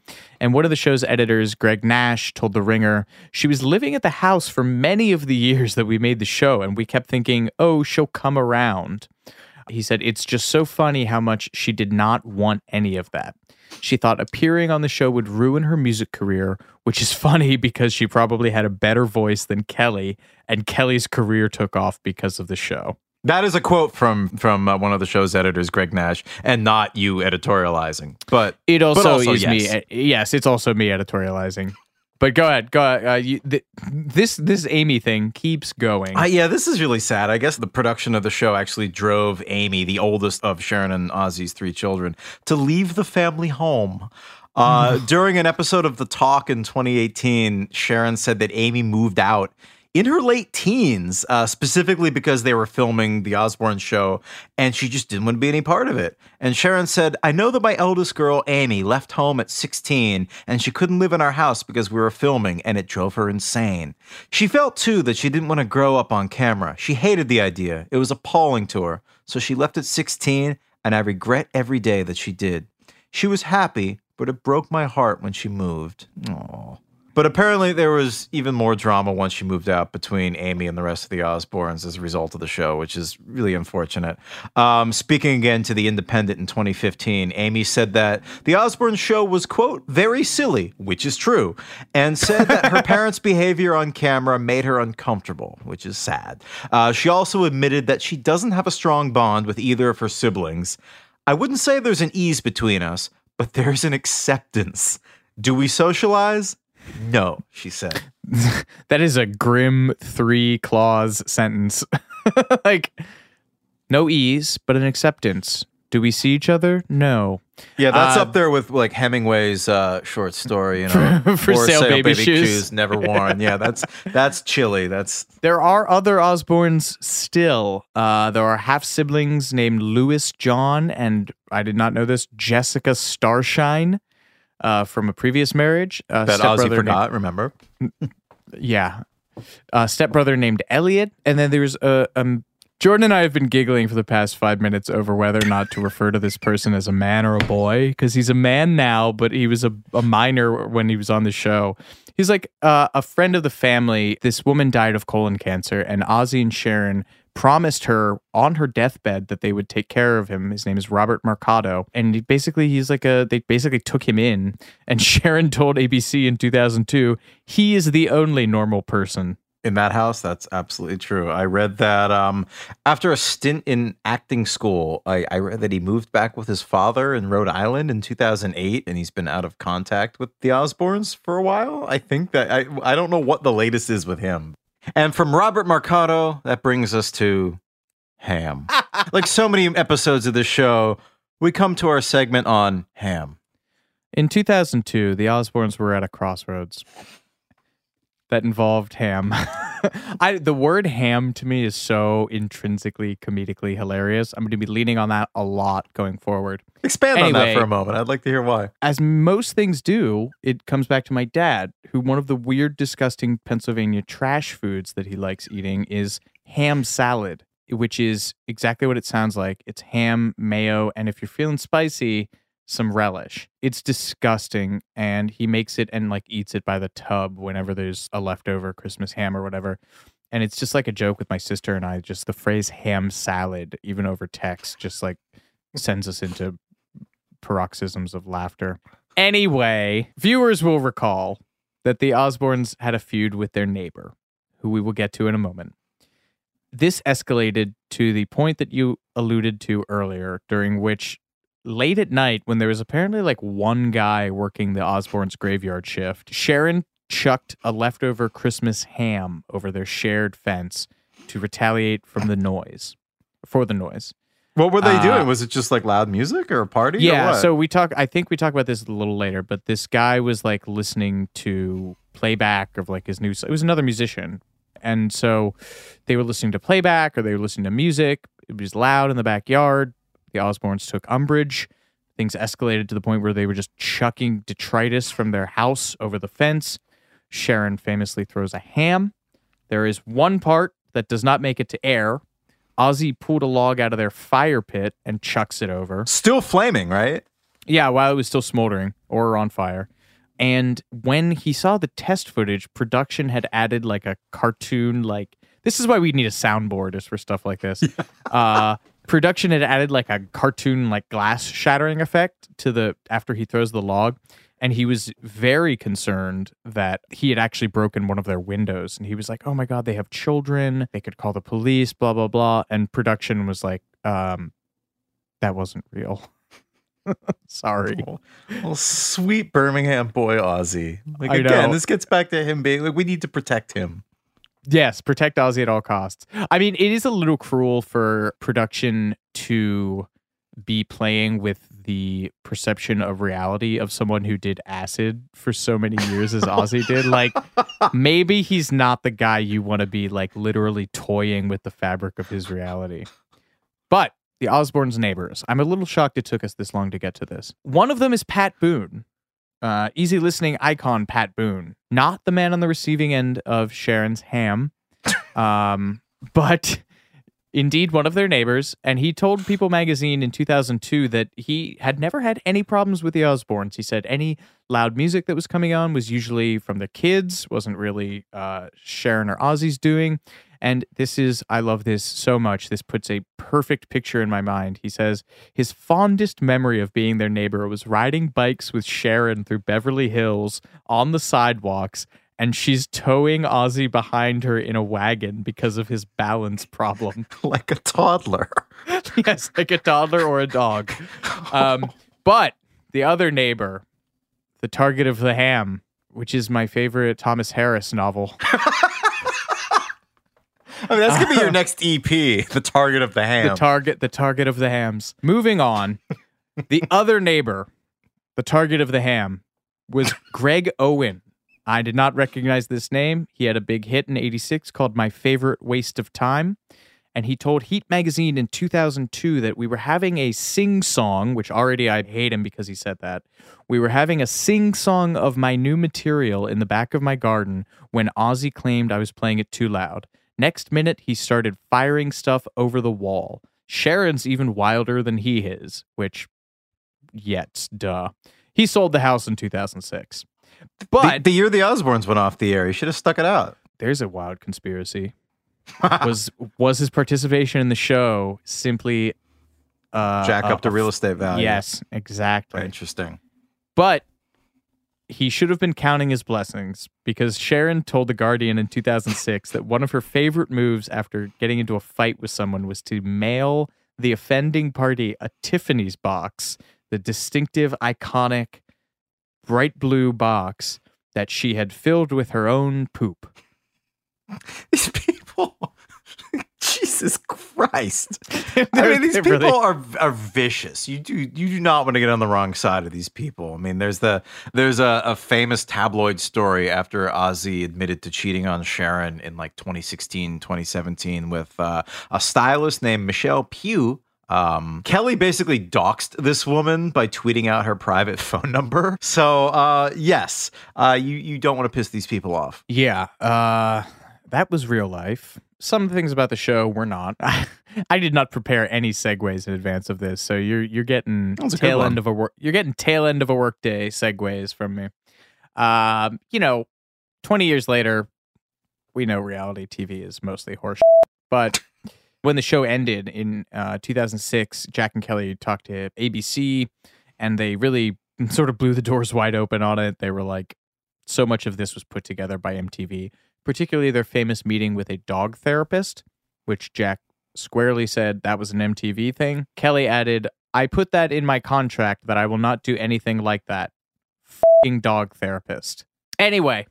And one of the show's editors, Greg Nash, told The Ringer she was living at the house for many of the years that we made the show, and we kept thinking, oh, she'll come around. He said, It's just so funny how much she did not want any of that. She thought appearing on the show would ruin her music career, which is [laughs] funny because she probably had a better voice than Kelly, and Kelly's career took off because of the show.
That is a quote from from uh, one of the show's editors, Greg Nash, and not you editorializing. But
It also,
but also
is
yes.
me. Yes, it's also me editorializing. But go ahead, go ahead. Uh, you, th- this this Amy thing keeps going.
Uh, yeah, this is really sad. I guess the production of the show actually drove Amy, the oldest of Sharon and Ozzy's three children, to leave the family home. Uh, during an episode of The Talk in 2018, Sharon said that Amy moved out in her late teens, uh, specifically because they were filming the Osbourne show, and she just didn't want to be any part of it. And Sharon said, I know that my eldest girl, Amy, left home at 16, and she couldn't live in our house because we were filming, and it drove her insane. She felt, too, that she didn't want to grow up on camera. She hated the idea, it was appalling to her. So she left at 16, and I regret every day that she did. She was happy, but it broke my heart when she moved. Aww. But apparently, there was even more drama once she moved out between Amy and the rest of the Osbournes as a result of the show, which is really unfortunate. Um, speaking again to The Independent in 2015, Amy said that the Osbourne show was, quote, very silly, which is true, and said that her [laughs] parents' behavior on camera made her uncomfortable, which is sad. Uh, she also admitted that she doesn't have a strong bond with either of her siblings. I wouldn't say there's an ease between us, but there's an acceptance. Do we socialize? No, she said. [laughs]
that is a grim three clause sentence. [laughs] like, no ease, but an acceptance. Do we see each other? No.
Yeah, that's
Uh,
up there with like Hemingway's uh, short story, you [laughs] know,
For- for sale baby shoes.
never worn. Yeah, that's that's chilly. That's
There are other Osbournes still. Uh, there are half siblings named Louis John and I did not know this Jessica Starshine uh, from a previous marriage. Uh,
that Ozzy
stepbrother
forgot. remember? [laughs]
yeah. Uh, stepbrother named Elliot. And then there's a. Um, Jordan and I have been giggling for the past five minutes over whether or not to refer to this person as a man or a boy because he's a man now, but he was a, a minor when he was on the show. He's like uh, a friend of the family. This woman died of colon cancer, and Ozzy and Sharon promised her on her deathbed that they would take care of him. His name is Robert Marcato, and he basically he's like a they basically took him in. And [laughs] Sharon told ABC in 2002 he is the only normal person
in that house. That's absolutely true. I read that um, after a stint in acting school, I, I read that he moved back with his father in Rhode Island in 2008, and he's been out of contact with the Osbournes for a while. I think that I I don't know what the latest is with him. And from Robert Marcato, that brings us to Ham. [laughs] like so many episodes of the show, we come to our segment on Ham.
In 2002, the Osbournes were at a crossroads that involved ham. [laughs] I the word ham to me is so intrinsically comedically hilarious. I'm going to be leaning on that a lot going forward.
Expand on that for a moment. I'd like to hear why.
As most things do, it comes back to my dad, who one of the weird, disgusting Pennsylvania trash foods that he likes eating is ham salad, which is exactly what it sounds like. It's ham, mayo, and if you're feeling spicy, some relish. It's disgusting, and he makes it and like eats it by the tub whenever there's a leftover Christmas ham or whatever. And it's just like a joke with my sister and I. Just the phrase ham salad, even over text, just like sends us into paroxysms of laughter. Anyway, viewers will recall that the Osbournes had a feud with their neighbor, who we will get to in a moment. This escalated to the point that you alluded to earlier, during which late at night, when there was apparently like one guy working the Osbournes graveyard shift, Sharon chucked a leftover Christmas ham over their shared fence to retaliate from the noise, for the noise.
What were they
Uh,
doing? Was it just like loud music or a party? or
Yeah,
what?
so we talk. I think we talk about this a little later, but this guy was like listening to playback of like his new. It was another musician, and so they were listening to playback or they were listening to music. It was loud in the backyard. The Osbournes took umbrage. Things escalated to the point where they were just chucking detritus from their house over the fence. Sharon famously throws a ham. There is one part that does not make it to air. Ozzy pulled a log out of their fire pit and chucks it over.
Still flaming, right?
Yeah, while it was still smoldering or on fire. And when he saw the test footage, production had added like a cartoon, like this is why we need a soundboard is for stuff like this. [laughs] Uh, production had added like a cartoon, like glass shattering effect to the after he throws the log. And he was very concerned that he had actually broken one of their windows. And he was like, oh my God, they have children. They could call the police, blah, blah, blah. And production was like, um, that wasn't real. [laughs] Sorry.
Well, sweet Birmingham boy Ozzy. Like again, this gets back to him being like, we need to protect him.
Yes, protect Ozzy at all costs. I mean, it is a little cruel for production to be playing with the perception of reality of someone who did acid for so many years as Ozzy did. Like, [laughs] maybe he's not the guy you want to be like literally toying with the fabric of his reality. But the Osbournes' neighbors. I'm a little shocked it took us this long to get to this. One of them is Pat Boone, uh, easy listening icon Pat Boone, not the man on the receiving end of Sharon's ham, [laughs] um, but indeed one of their neighbors. And he told People magazine in 2002 that he had never had any problems with the Osbournes. He said any loud music that was coming on was usually from the kids, wasn't really uh, Sharon or Ozzy's doing. And this is, I love this so much. This puts a perfect picture in my mind. He says his fondest memory of being their neighbor was riding bikes with Sharon through Beverly Hills on the sidewalks, and she's towing Ozzy behind her in a wagon because of his balance problem. [laughs]
like a toddler. [laughs]
yes, like a toddler or a dog. Um, but the other neighbor, the target of the ham, which is my favorite Thomas Harris novel. [laughs]
I mean, that's gonna be your [laughs] next EP, the target of the ham.
The target, the target of the hams. Moving on, the [laughs] other neighbor, the target of the ham, was Greg Owen. I did not recognize this name. He had a big hit in '86 called "My Favorite Waste of Time," and he told Heat magazine in 2002 that we were having a sing song, which already I hate him because he said that. We were having a sing song of my new material in the back of my garden when Ozzy claimed I was playing it too loud. Next minute, he started firing stuff over the wall. Sharon's even wilder than he is, which, yet, duh. He sold the house in 2006. But
the, the year the Osbournes went off the air, he should have stuck it out.
there's a wild conspiracy. [laughs] was was his participation in the show simply uh,
Jack up the real estate value.
Yes, exactly.
Interesting.
But he should have been counting his blessings because Sharon told The Guardian in 2006 that one of her favorite moves after getting into a fight with someone was to mail the offending party a Tiffany's box, the distinctive, iconic, bright blue box that she had filled with her own poop.
These. [laughs] Jesus Christ! [laughs] I mean, these people
really-
are are vicious. You do you do not want to get on the wrong side of these people. I mean, there's the there's a, a famous tabloid story after Ozzy admitted to cheating on Sharon in like 2016, 2017 with uh, a stylist named Michelle Pugh. Um, Kelly basically doxed this woman by tweeting out her private [laughs] phone number. So, uh, yes, uh, you you don't want to piss these people off.
Yeah, uh, that was real life. Some things about the show were not. [laughs] I did not prepare any segues in advance of this, so you're you're getting
That was a good
tail end of a work. You're getting tail end of a workday segues from me. Um, you know, twenty years later, we know reality TV is mostly horse. But [laughs] when the show ended in uh, 2006, Jack and Kelly talked to ABC, and they really [laughs] sort of blew the doors wide open on it. They were like, so much of this was put together by MTV, particularly their famous meeting with a dog therapist, which Jack squarely said that was an MTV thing. Kelly added, I put that in my contract that I will not do anything like that. Fing dog therapist. Anyway,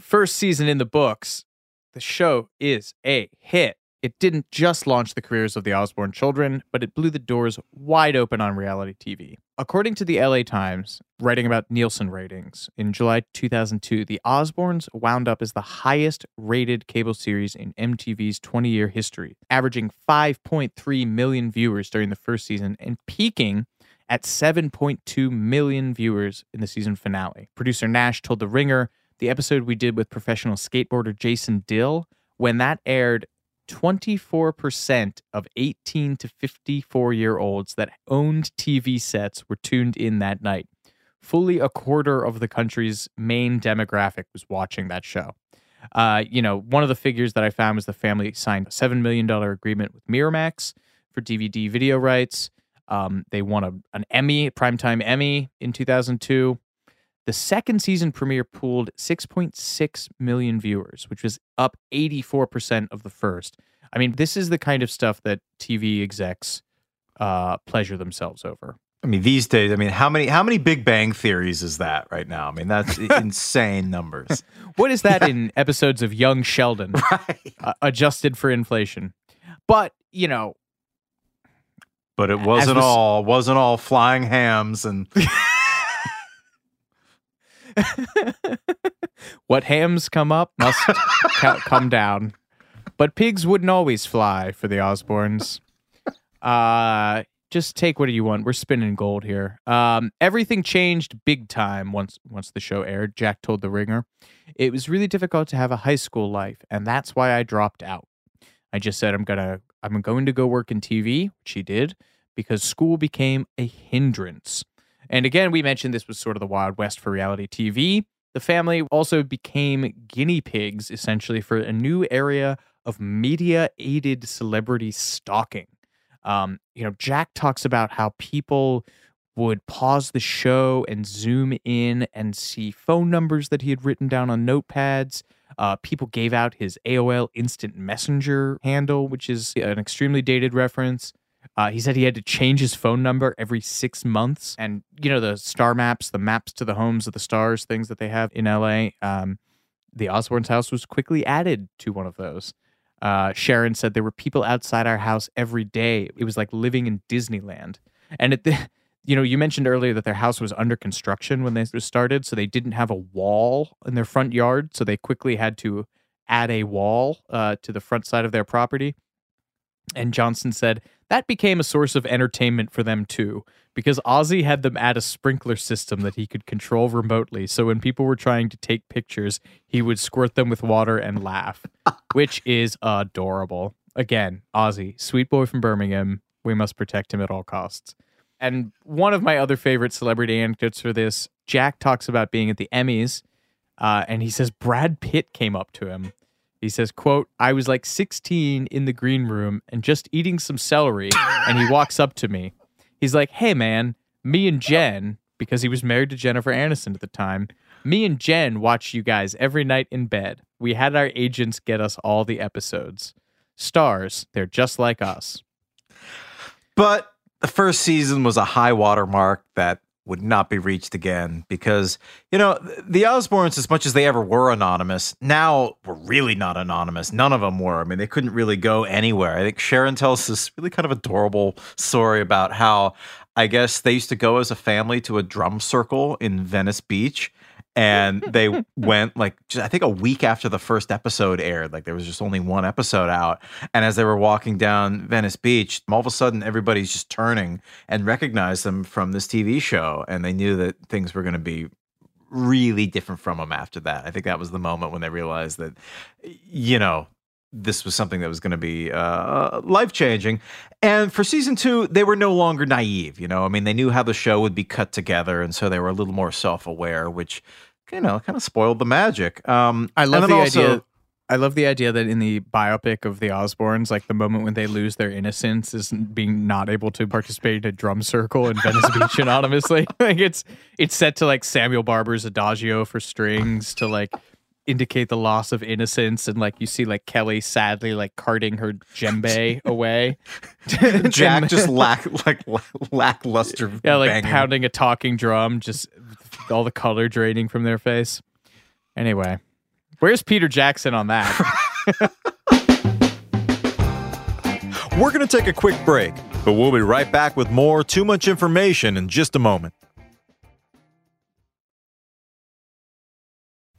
first season in the books, the show is a hit. It didn't just launch the careers of the Osbourne children, but it blew the doors wide open on reality TV. According to the LA Times, writing about Nielsen ratings, in July 2002, the Osbournes wound up as the highest rated cable series in MTV's 20 year history, averaging 5.3 million viewers during the first season and peaking at 7.2 million viewers in the season finale. Producer Nash told The Ringer the episode we did with professional skateboarder Jason Dill, when that aired, 24% of 18 to 54 year olds that owned TV sets were tuned in that night. Fully a quarter of the country's main demographic was watching that show. Uh, you know, one of the figures that I found was the family signed a $7 million agreement with Miramax for DVD video rights. Um, they won a, an Emmy, primetime Emmy in 2002. The second season premiere pooled 6.6 million viewers, which was up 84% of the first. I mean, this is the kind of stuff that TV execs uh, pleasure themselves over.
I mean, these days, I mean, how many how many Big Bang theories is that right now? I mean, that's [laughs] insane numbers. [laughs]
What is that in episodes of Young Sheldon, [laughs] uh, adjusted for inflation? But you know,
But it wasn't
was-
all wasn't all flying hams and [laughs]
what hams come up must co- [laughs] come down. But pigs wouldn't always fly for the Osbournes. Uh, just take what you want. We're spinning gold here. Um, everything changed big time once once the show aired. Jack told the Ringer, "It was really difficult to have a high school life, and that's why I dropped out. I just said I'm gonna I'm going to go work in TV, which he did, because school became a hindrance. And again, we mentioned this was sort of the Wild West for reality TV. The family also became guinea pigs essentially for a new area of media aided celebrity stalking. Um, you know, Jack talks about how people would pause the show and zoom in and see phone numbers that he had written down on notepads. Uh, people gave out his AOL Instant Messenger handle, which is an extremely dated reference. Uh, he said he had to change his phone number every six months. And, you know, the star maps, the maps to the homes of the stars, things that they have in LA, um, the Osbourne's house was quickly added to one of those. Uh, Sharon said there were people outside our house every day. It was like living in Disneyland. And it, [laughs] you know, you mentioned earlier that their house was under construction when they started, so they didn't have a wall in their front yard, so they quickly had to add a wall uh, to the front side of their property. And Johnson said that became a source of entertainment for them too, because Ozzy had them add a sprinkler system that he could control remotely. So when people were trying to take pictures, he would squirt them with water and laugh, [laughs] which is adorable. Again, Ozzy, sweet boy from Birmingham. We must protect him at all costs. And one of my other favorite celebrity anecdotes for this, Jack talks about being at the Emmys, uh, and he says Brad Pitt came up to him. He says, quote, I was like 16 in the green room and just eating some celery, and he walks up to me. He's like, hey, man, me and Jen, because he was married to Jennifer Aniston at the time. Me and Jen watched you guys every night in bed. We had our agents get us all the episodes. Stars, they're just like us.
But the first season was a high water mark that would not be reached again because, you know, the Osbournes, as much as they ever were anonymous, now were really not anonymous. None of them were. I mean, they couldn't really go anywhere. I think Sharon tells this really kind of adorable story about how I guess they used to go as a family to a drum circle in Venice Beach and they went like just, I think a week after the first episode aired. Like there was just only one episode out, and as they were walking down Venice Beach, all of a sudden everybody's just turning and recognized them from this TV show, and they knew that things were going to be really different from them after that. I think that was the moment when they realized that, you know. This was something that was going to be uh, life changing. And for season two, they were no longer naive. You know, I mean, they knew how the show would be cut together. And so they were a little more self aware, which you know, kind of spoiled the magic. Um,
I love the
also-
idea. I love the idea that in the biopic of the Osbournes, like the moment when they lose their innocence is being not able to participate in a drum circle in Venice Beach [laughs] anonymously. [laughs] like it's it's set to like Samuel Barber's Adagio for strings to like indicate the loss of innocence, and like you see like Kelly sadly like carting her djembe [laughs] away.
Jack [laughs] just lack like lackluster. [laughs]
yeah, like
banging.
pounding a talking drum, just all the color draining from their face. Anyway, where's Peter Jackson on that?
We're going to take a quick break, but we'll be right back with more Too Much Information in just a moment.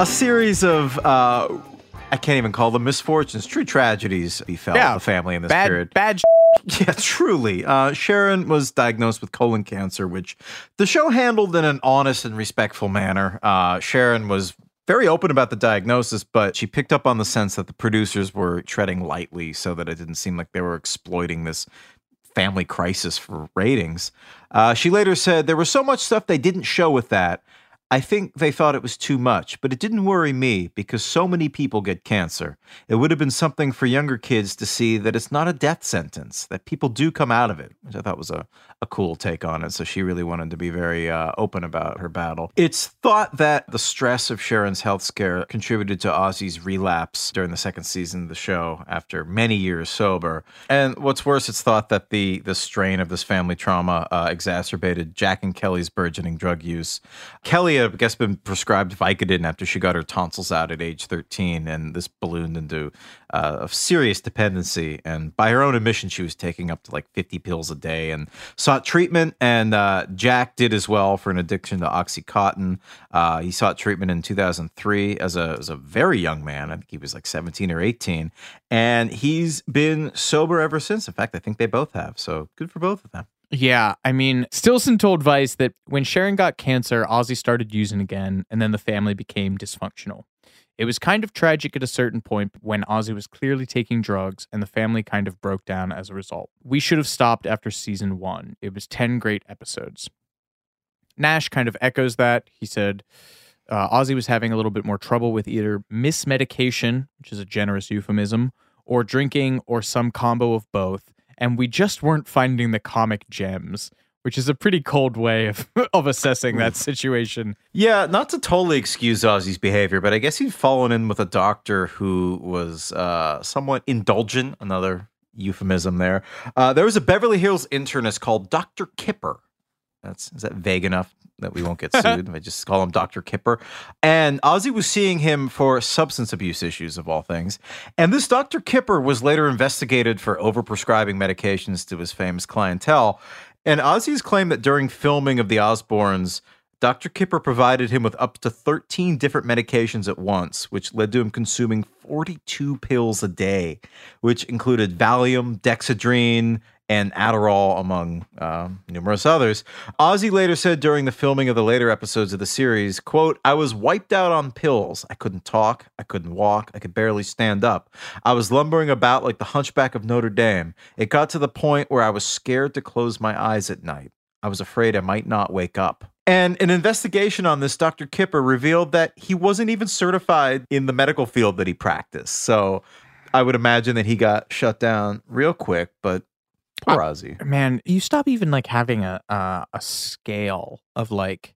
A series of uh, I can't even call them misfortunes, true tragedies befell
Yeah.
the family in this
Bad-
period.
bad [laughs]
Yeah, truly. Uh, Sharon was diagnosed with colon cancer, which the show handled in an honest and respectful manner. Uh, Sharon was very open about the diagnosis, but she picked up on the sense that the producers were treading lightly so that it didn't seem like they were exploiting this family crisis for ratings. Uh, she later said there was so much stuff they didn't show with that. I think they thought it was too much, but it didn't worry me because so many people get cancer. It would have been something for younger kids to see that it's not a death sentence, that people do come out of it, which I thought was a, a cool take on it. So she really wanted to be very uh, open about her battle. It's thought that the stress of Sharon's health scare contributed to Ozzy's relapse during the second season of the show after many years sober. And what's worse, it's thought that the, the strain of this family trauma uh, exacerbated Jack and Kelly's burgeoning drug use. Kelly had, I guess, been prescribed Vicodin after she got her tonsils out at age 13, and this ballooned into uh, a serious dependency. And by her own admission, she was taking up to like 50 pills a day and sought treatment. And uh, Jack did as well for an addiction to Oxycontin. Uh, he sought treatment in 2003 as a, as a very young man. I think he was like 17 or 18. And he's been sober ever since. In fact, I think they both have. So good for both of them.
Yeah, I mean, Stilson told Vice that when Sharon got cancer, Ozzy started using again, and then the family became dysfunctional. It was kind of tragic at a certain point when Ozzy was clearly taking drugs, and the family kind of broke down as a result. We should have stopped after season one. It was 10 great episodes. Nash kind of echoes that. He said uh, Ozzy was having a little bit more trouble with either mismedication, which is a generous euphemism, or drinking, or some combo of both and we just weren't finding the comic gems, which is a pretty cold way of, [laughs] of assessing that [laughs] situation.
Yeah, not to totally excuse Ozzy's behavior, but I guess he'd fallen in with a doctor who was uh, somewhat indulgent. Another euphemism there. Uh, there was a Beverly Hills internist called Dr. Kipper. That's is that vague enough that we won't get [laughs] sued if I just call him Dr. Kipper. And Ozzy was seeing him for substance abuse issues of all things. And this Dr. Kipper was later investigated for overprescribing medications to his famous clientele. And Ozzy's claim that during filming of The Osbournes, Dr. Kipper provided him with up to 13 different medications at once, which led to him consuming 42 pills a day, which included Valium, Dexedrine, and Adderall, among uh, numerous others. Ozzy later said during the filming of the later episodes of the series, quote, I was wiped out on pills. I couldn't talk. I couldn't walk. I could barely stand up. I was lumbering about like the hunchback of Notre Dame. It got to the point where I was scared to close my eyes at night. I was afraid I might not wake up. And an investigation on this, Dr. Kipper revealed that he wasn't even certified in the medical field that he practiced. So I would imagine that he got shut down real quick, but Poor Ozzy.
Man, you stop even like having a uh, a scale of like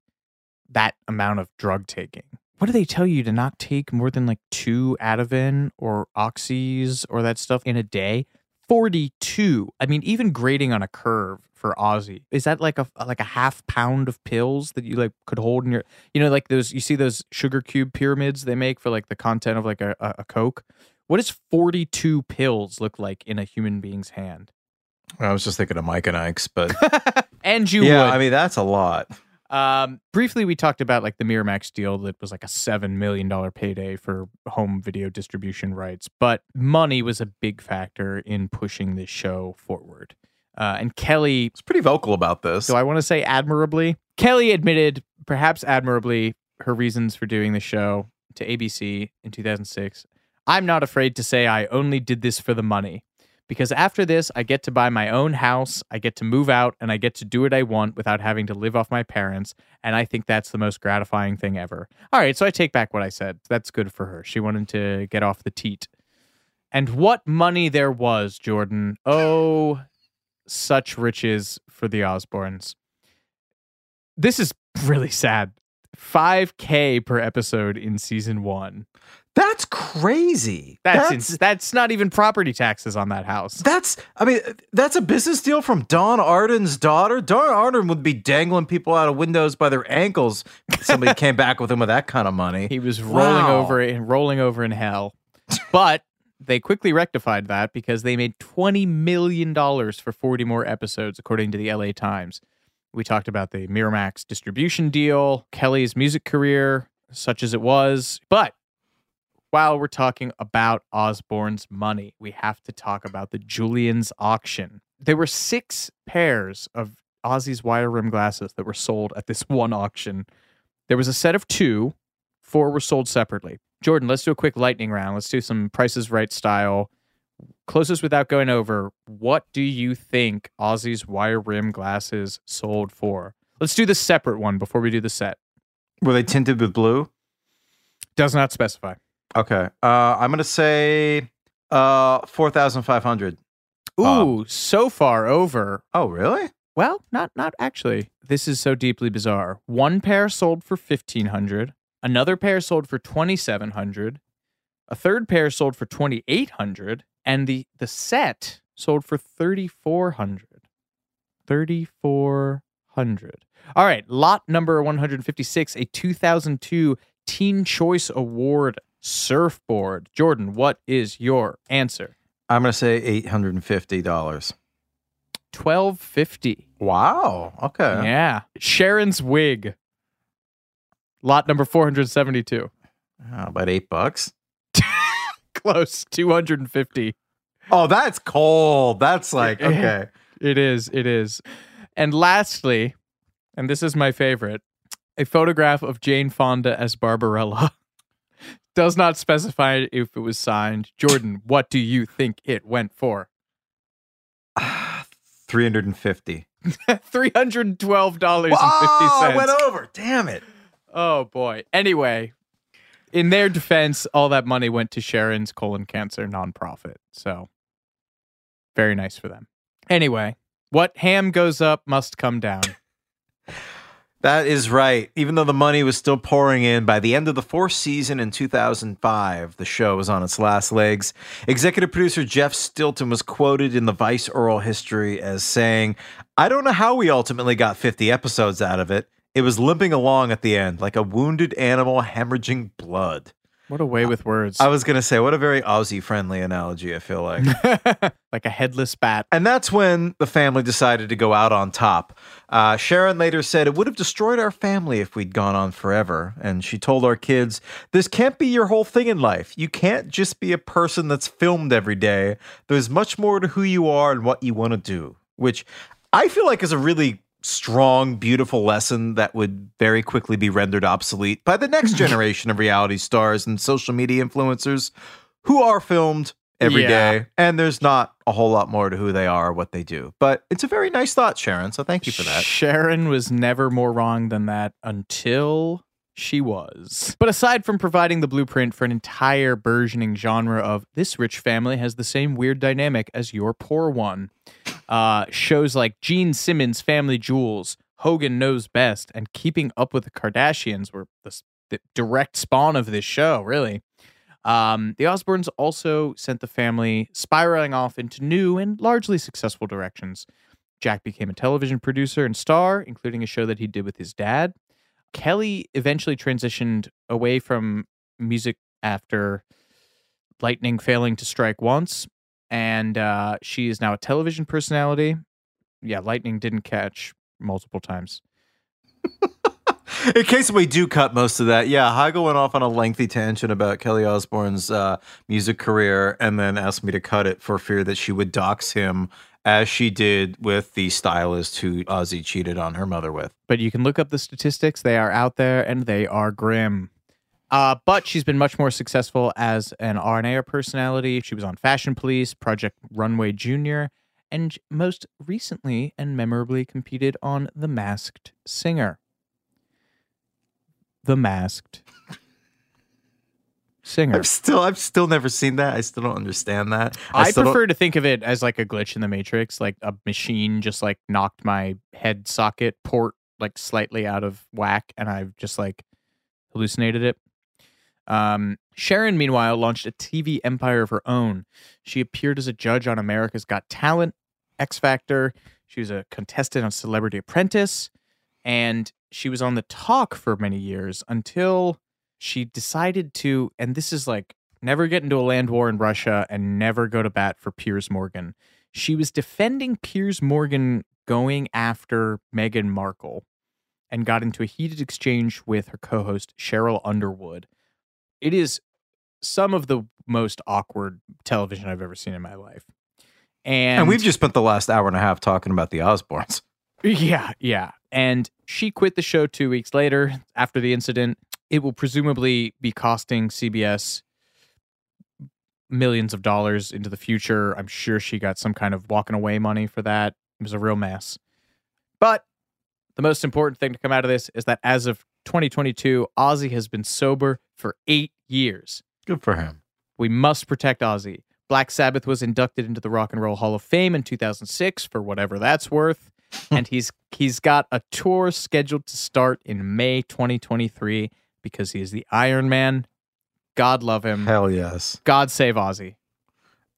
that amount of drug taking. What do they tell you to not take more than like two Ativan or Oxys or that stuff in a day? Forty-two. I mean, even grading on a curve for Ozzy is that like a like a half pound of pills that you like could hold in your you know like those you see those sugar cube pyramids they make for like the content of like a, a, a coke. What does forty-two pills look like in a human being's hand?
I was just thinking of Mike and Ike's, but [laughs]
and you
yeah,
would.
I mean that's a lot.
Um, briefly, we talked about like the Miramax deal that was like a seven million dollar payday for home video distribution rights, but money was a big factor in pushing this show forward. Uh, and Kelly
was pretty vocal about this.
So I want to say admirably. Kelly admitted, perhaps admirably, her reasons for doing the show to ABC in 2006. I'm not afraid to say I only did this for the money because after this, I get to buy my own house, I get to move out, and I get to do what I want without having to live off my parents. And I think that's the most gratifying thing ever. All right, so I take back what I said. That's good for her. She wanted to get off the teat. And what money there was, Jordan. Oh, such riches for the Osbournes. This is really sad. 5K per episode in season one.
That's crazy.
That's that's, ins- that's not even property taxes on that house.
That's I mean that's a business deal from Don Arden's daughter. Don Arden would be dangling people out of windows by their ankles. If somebody [laughs] came back with him with that kind of money.
He was rolling
Wow.
over and rolling over in hell. But they quickly rectified that because they made 20 million dollars for 40 more episodes according to the LA Times. We talked about the Miramax distribution deal, Kelly's music career, such as it was, but while we're talking about Osbourne's money, we have to talk about the Julien's auction. There were six pairs of Ozzy's wire rim glasses that were sold at this [laughs] one auction. There was a set of two, four were sold separately. Jordan, let's do a quick lightning round. Let's do some prices right style. Closest without going over, what do you think Ozzy's wire rim glasses sold for? Let's do the separate one before we do the set.
Were they tinted with blue?
Does not specify.
Okay. Uh, I'm gonna say uh four thousand five hundred.
Ooh, so far over.
Oh, really?
Well, not not actually. This is so deeply bizarre. One pair sold for fifteen hundred. Another pair sold for twenty seven hundred. A third pair sold for twenty eight hundred, and the the set sold for thirty four hundred. Thirty four hundred. All right, lot number one hundred fifty six, a two thousand two Teen Choice Award surfboard. Jordan, what is your answer?
I'm gonna say eight hundred and fifty dollars.
Twelve fifty.
Wow. Okay.
Yeah. Sharon's wig. Lot number 472.
How about eight bucks? [laughs]
Close. 250.
Oh, that's cold. That's like okay.
It is. It is. And lastly, and this is my favorite, a photograph of Jane Fonda as Barbarella. [laughs] Does not specify if it was signed. Jordan, what do you think it went for? [sighs]
Three hundred and fifty. [laughs]
$312.50.
Oh, went over. Damn it.
Oh boy. Anyway, in their defense, all that money went to Sharon's colon cancer nonprofit. So very nice for them. Anyway, what ham goes up must come down.
That is right. Even though the money was still pouring in, by the end of the fourth season in 2005, the show was on its last legs. Executive producer Jeff Stilson was quoted in the Vice oral history as saying, I don't know how we ultimately got 50 episodes out of it. It was limping along at the end, like a wounded animal hemorrhaging blood.
What a way with words.
I was going to say, what a very Ozzy friendly analogy, I feel like. [laughs]
like a headless bat.
And that's when the family decided to go out on top. Uh, Sharon later said, It would have destroyed our family if we'd gone on forever. And she told our kids, This can't be your whole thing in life. You can't just be a person that's filmed every day. There's much more to who you are and what you want to do, which I feel like is a really strong, beautiful lesson that would very quickly be rendered obsolete by the next [laughs] generation of reality stars and social media influencers who are filmed every day,
Yeah.
And there's not a whole lot more to who they are or what they do. But it's a very nice thought, Sharon. So thank you for that.
Sharon was never more wrong than that until she was. But aside from providing the blueprint for an entire burgeoning genre of this rich family has the same weird dynamic as your poor one, uh, shows like Gene Simmons' Family Jewels, Hogan Knows Best, and Keeping Up with the Kardashians were the, the direct spawn of this show, really. Um, the Osbournes also sent the family spiraling off into new and largely successful directions. Jack became a television producer and star, including a show that he did with his dad. Kelly eventually transitioned away from music after Lightning failing to strike once, and uh, she is now a television personality. Yeah, Lightning didn't catch multiple times. [laughs]
In case we do cut most of that, yeah, Heigl went off on a lengthy tangent about Kelly Osbourne's uh, music career and then asked me to cut it for fear that she would dox him as she did with the stylist who Ozzy cheated on her mother with.
but you can look up the statistics. They are out there and they are grim. Uh, but she's been much more successful as an RNA personality. She was on Fashion Police, Project Runway Junior, and most recently and memorably competed on The Masked Singer. The Masked Singer.
I've still, I've still never seen that. I still don't understand that.
I,
don't-
prefer to think of it as like a glitch in the Matrix, like a machine just like knocked my head socket port like slightly out of whack, and I've just like hallucinated it. Um, Sharon, meanwhile, launched a TV empire of her own. She appeared as a judge on America's Got Talent, X Factor. She was a contestant on Celebrity Apprentice, and she was on The Talk for many years until she decided to, and this is like never get into a land war in Russia and never go to bat for Piers Morgan. She was defending Piers Morgan going after Meghan Markle and got into a heated exchange with her co host, Sheryl Underwood. It is some of the most awkward television I've ever seen in my life. And,
and we've just spent the last hour and a half talking about the Osbournes. [laughs]
yeah, yeah. And she quit the show two weeks later after the incident. It will presumably be costing CBS millions of dollars into the future. I'm sure she got some kind of walking away money for that. It was a real mess. But the most important thing to come out of this is that as of 2022, Ozzy has been sober for eight years.
Good for him.
We must protect Ozzy. Black Sabbath was inducted into the Rock and Roll Hall of Fame in 2006 for whatever that's worth, [laughs] and he's he's got a tour scheduled to start in May 2023 because he is the Iron Man. God love him.
Hell yes.
God save Ozzy.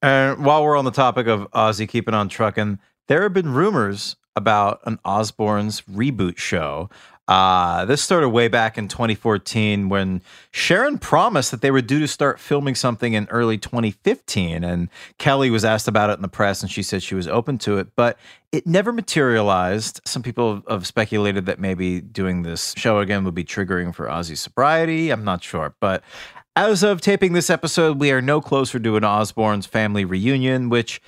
And while we're on the topic of Ozzy keeping on trucking, there have been rumors about an Osbourne's reboot show. Uh, this started way back in 2014 when Sharon promised that they were due to start filming something in early 2015. And Kelly was asked about it in the press and she said she was open to it, but it never materialized. Some people have speculated that maybe doing this show again would be triggering for Ozzy's sobriety. I'm not sure. But as of taping this episode, we are no closer to an Osbourne's family reunion, which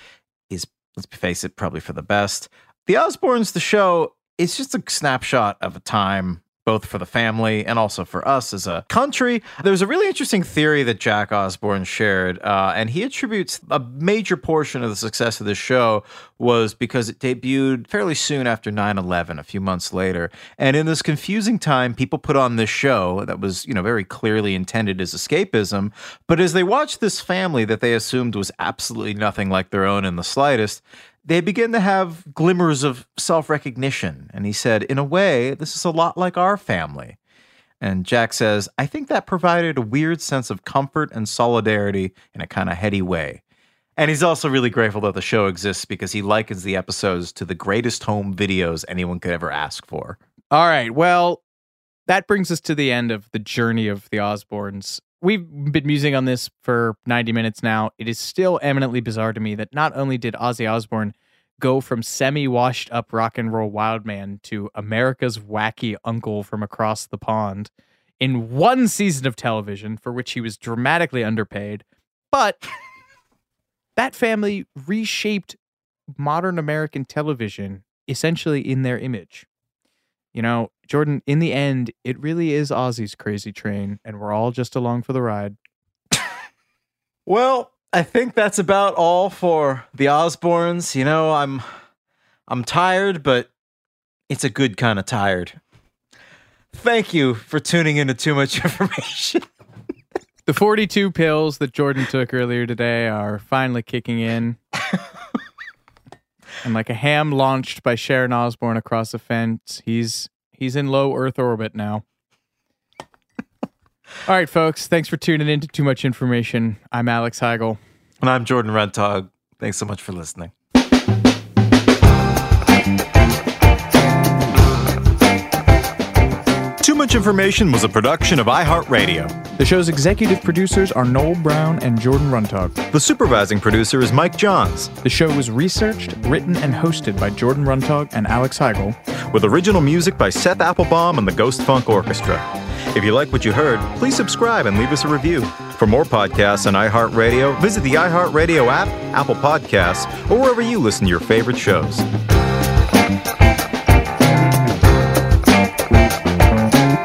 is, let's face it, probably for the best. The Osbournes, the show, it's just a snapshot of a time both for the family and also for us as a country. There's a really interesting theory that Jack Osbourne shared, uh, and he attributes a major portion of the success of the show was because it debuted fairly soon after 9/11, a few months later. And in this confusing time, people put on this show that was, you know, very clearly intended as escapism. But as they watched this family that they assumed was absolutely nothing like their own in the slightest, they begin to have glimmers of self recognition. And he said, in a way, this is a lot like our family. And Jack says, I think that provided a weird sense of comfort and solidarity in a kind of heady way. And he's also really grateful that the show exists because he likens the episodes to the greatest home videos anyone could ever ask for.
All right. Well, that brings us to the end of the journey of the Osbournes. We've been musing on this for 90 minutes now. It is still eminently bizarre to me that not only did Ozzy Osbourne go from semi washed up rock and roll wild man to America's wacky uncle from across the pond in one season of television for which he was dramatically underpaid, but [laughs] that family reshaped modern American television essentially in their image. You know, Jordan, in the end, it really is Ozzy's crazy train, and we're all just along for the ride.
Well, I think that's about all for the Osbournes. You know, I'm I'm tired, but it's a good kind of tired. Thank you for tuning into too much [laughs] information.
The 42 pills that Jordan took earlier today are finally kicking in. [laughs] and like a ham launched by Sharon Osbourne across a fence, he's he's in low Earth orbit now. All right, folks. Thanks for tuning in to Too Much Information. I'm Alex Heigl.
And I'm Jordan Runtagh. Thanks so much for listening.
Much Information was a production of iHeartRadio.
The show's executive producers are Noel Brown and Jordan Runtagh.
The supervising producer is Mike Johns.
The show was researched, written, and hosted by Jordan Runtagh and Alex Heigl.
With original music by Seth Applebaum and the Ghost Funk Orchestra. If you like what you heard, please subscribe and leave us a review. For more podcasts on iHeartRadio, visit the iHeartRadio app, Apple Podcasts, or wherever you listen to your favorite shows.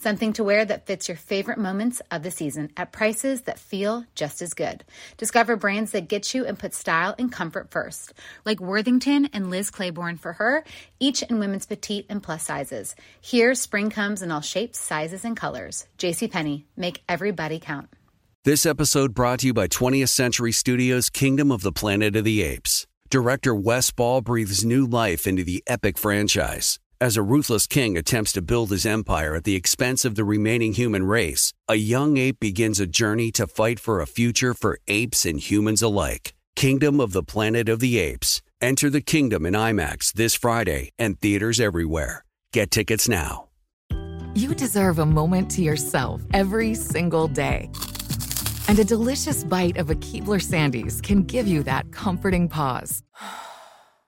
Something to wear that fits your favorite moments of the season at prices that feel just as good. Discover brands that get you and put style and comfort first, like Worthington and Liz Claiborne for her, each in women's petite and plus sizes. Here, spring comes in all shapes, sizes, and colors. JCPenney, make everybody count.
This episode brought to you by 20th Century Studios' Kingdom of the Planet of the Apes. Director Wes Ball breathes new life into the epic franchise. As a ruthless king attempts to build his empire at the expense of the remaining human race, a young ape begins a journey to fight for a future for apes and humans alike. Kingdom of the Planet of the Apes. Enter the kingdom in IMAX this Friday and theaters everywhere. Get tickets now.
You deserve a moment to yourself every single day. And a delicious bite of a Keebler Sandies can give you that comforting pause. [sighs] [sighs] [sighs]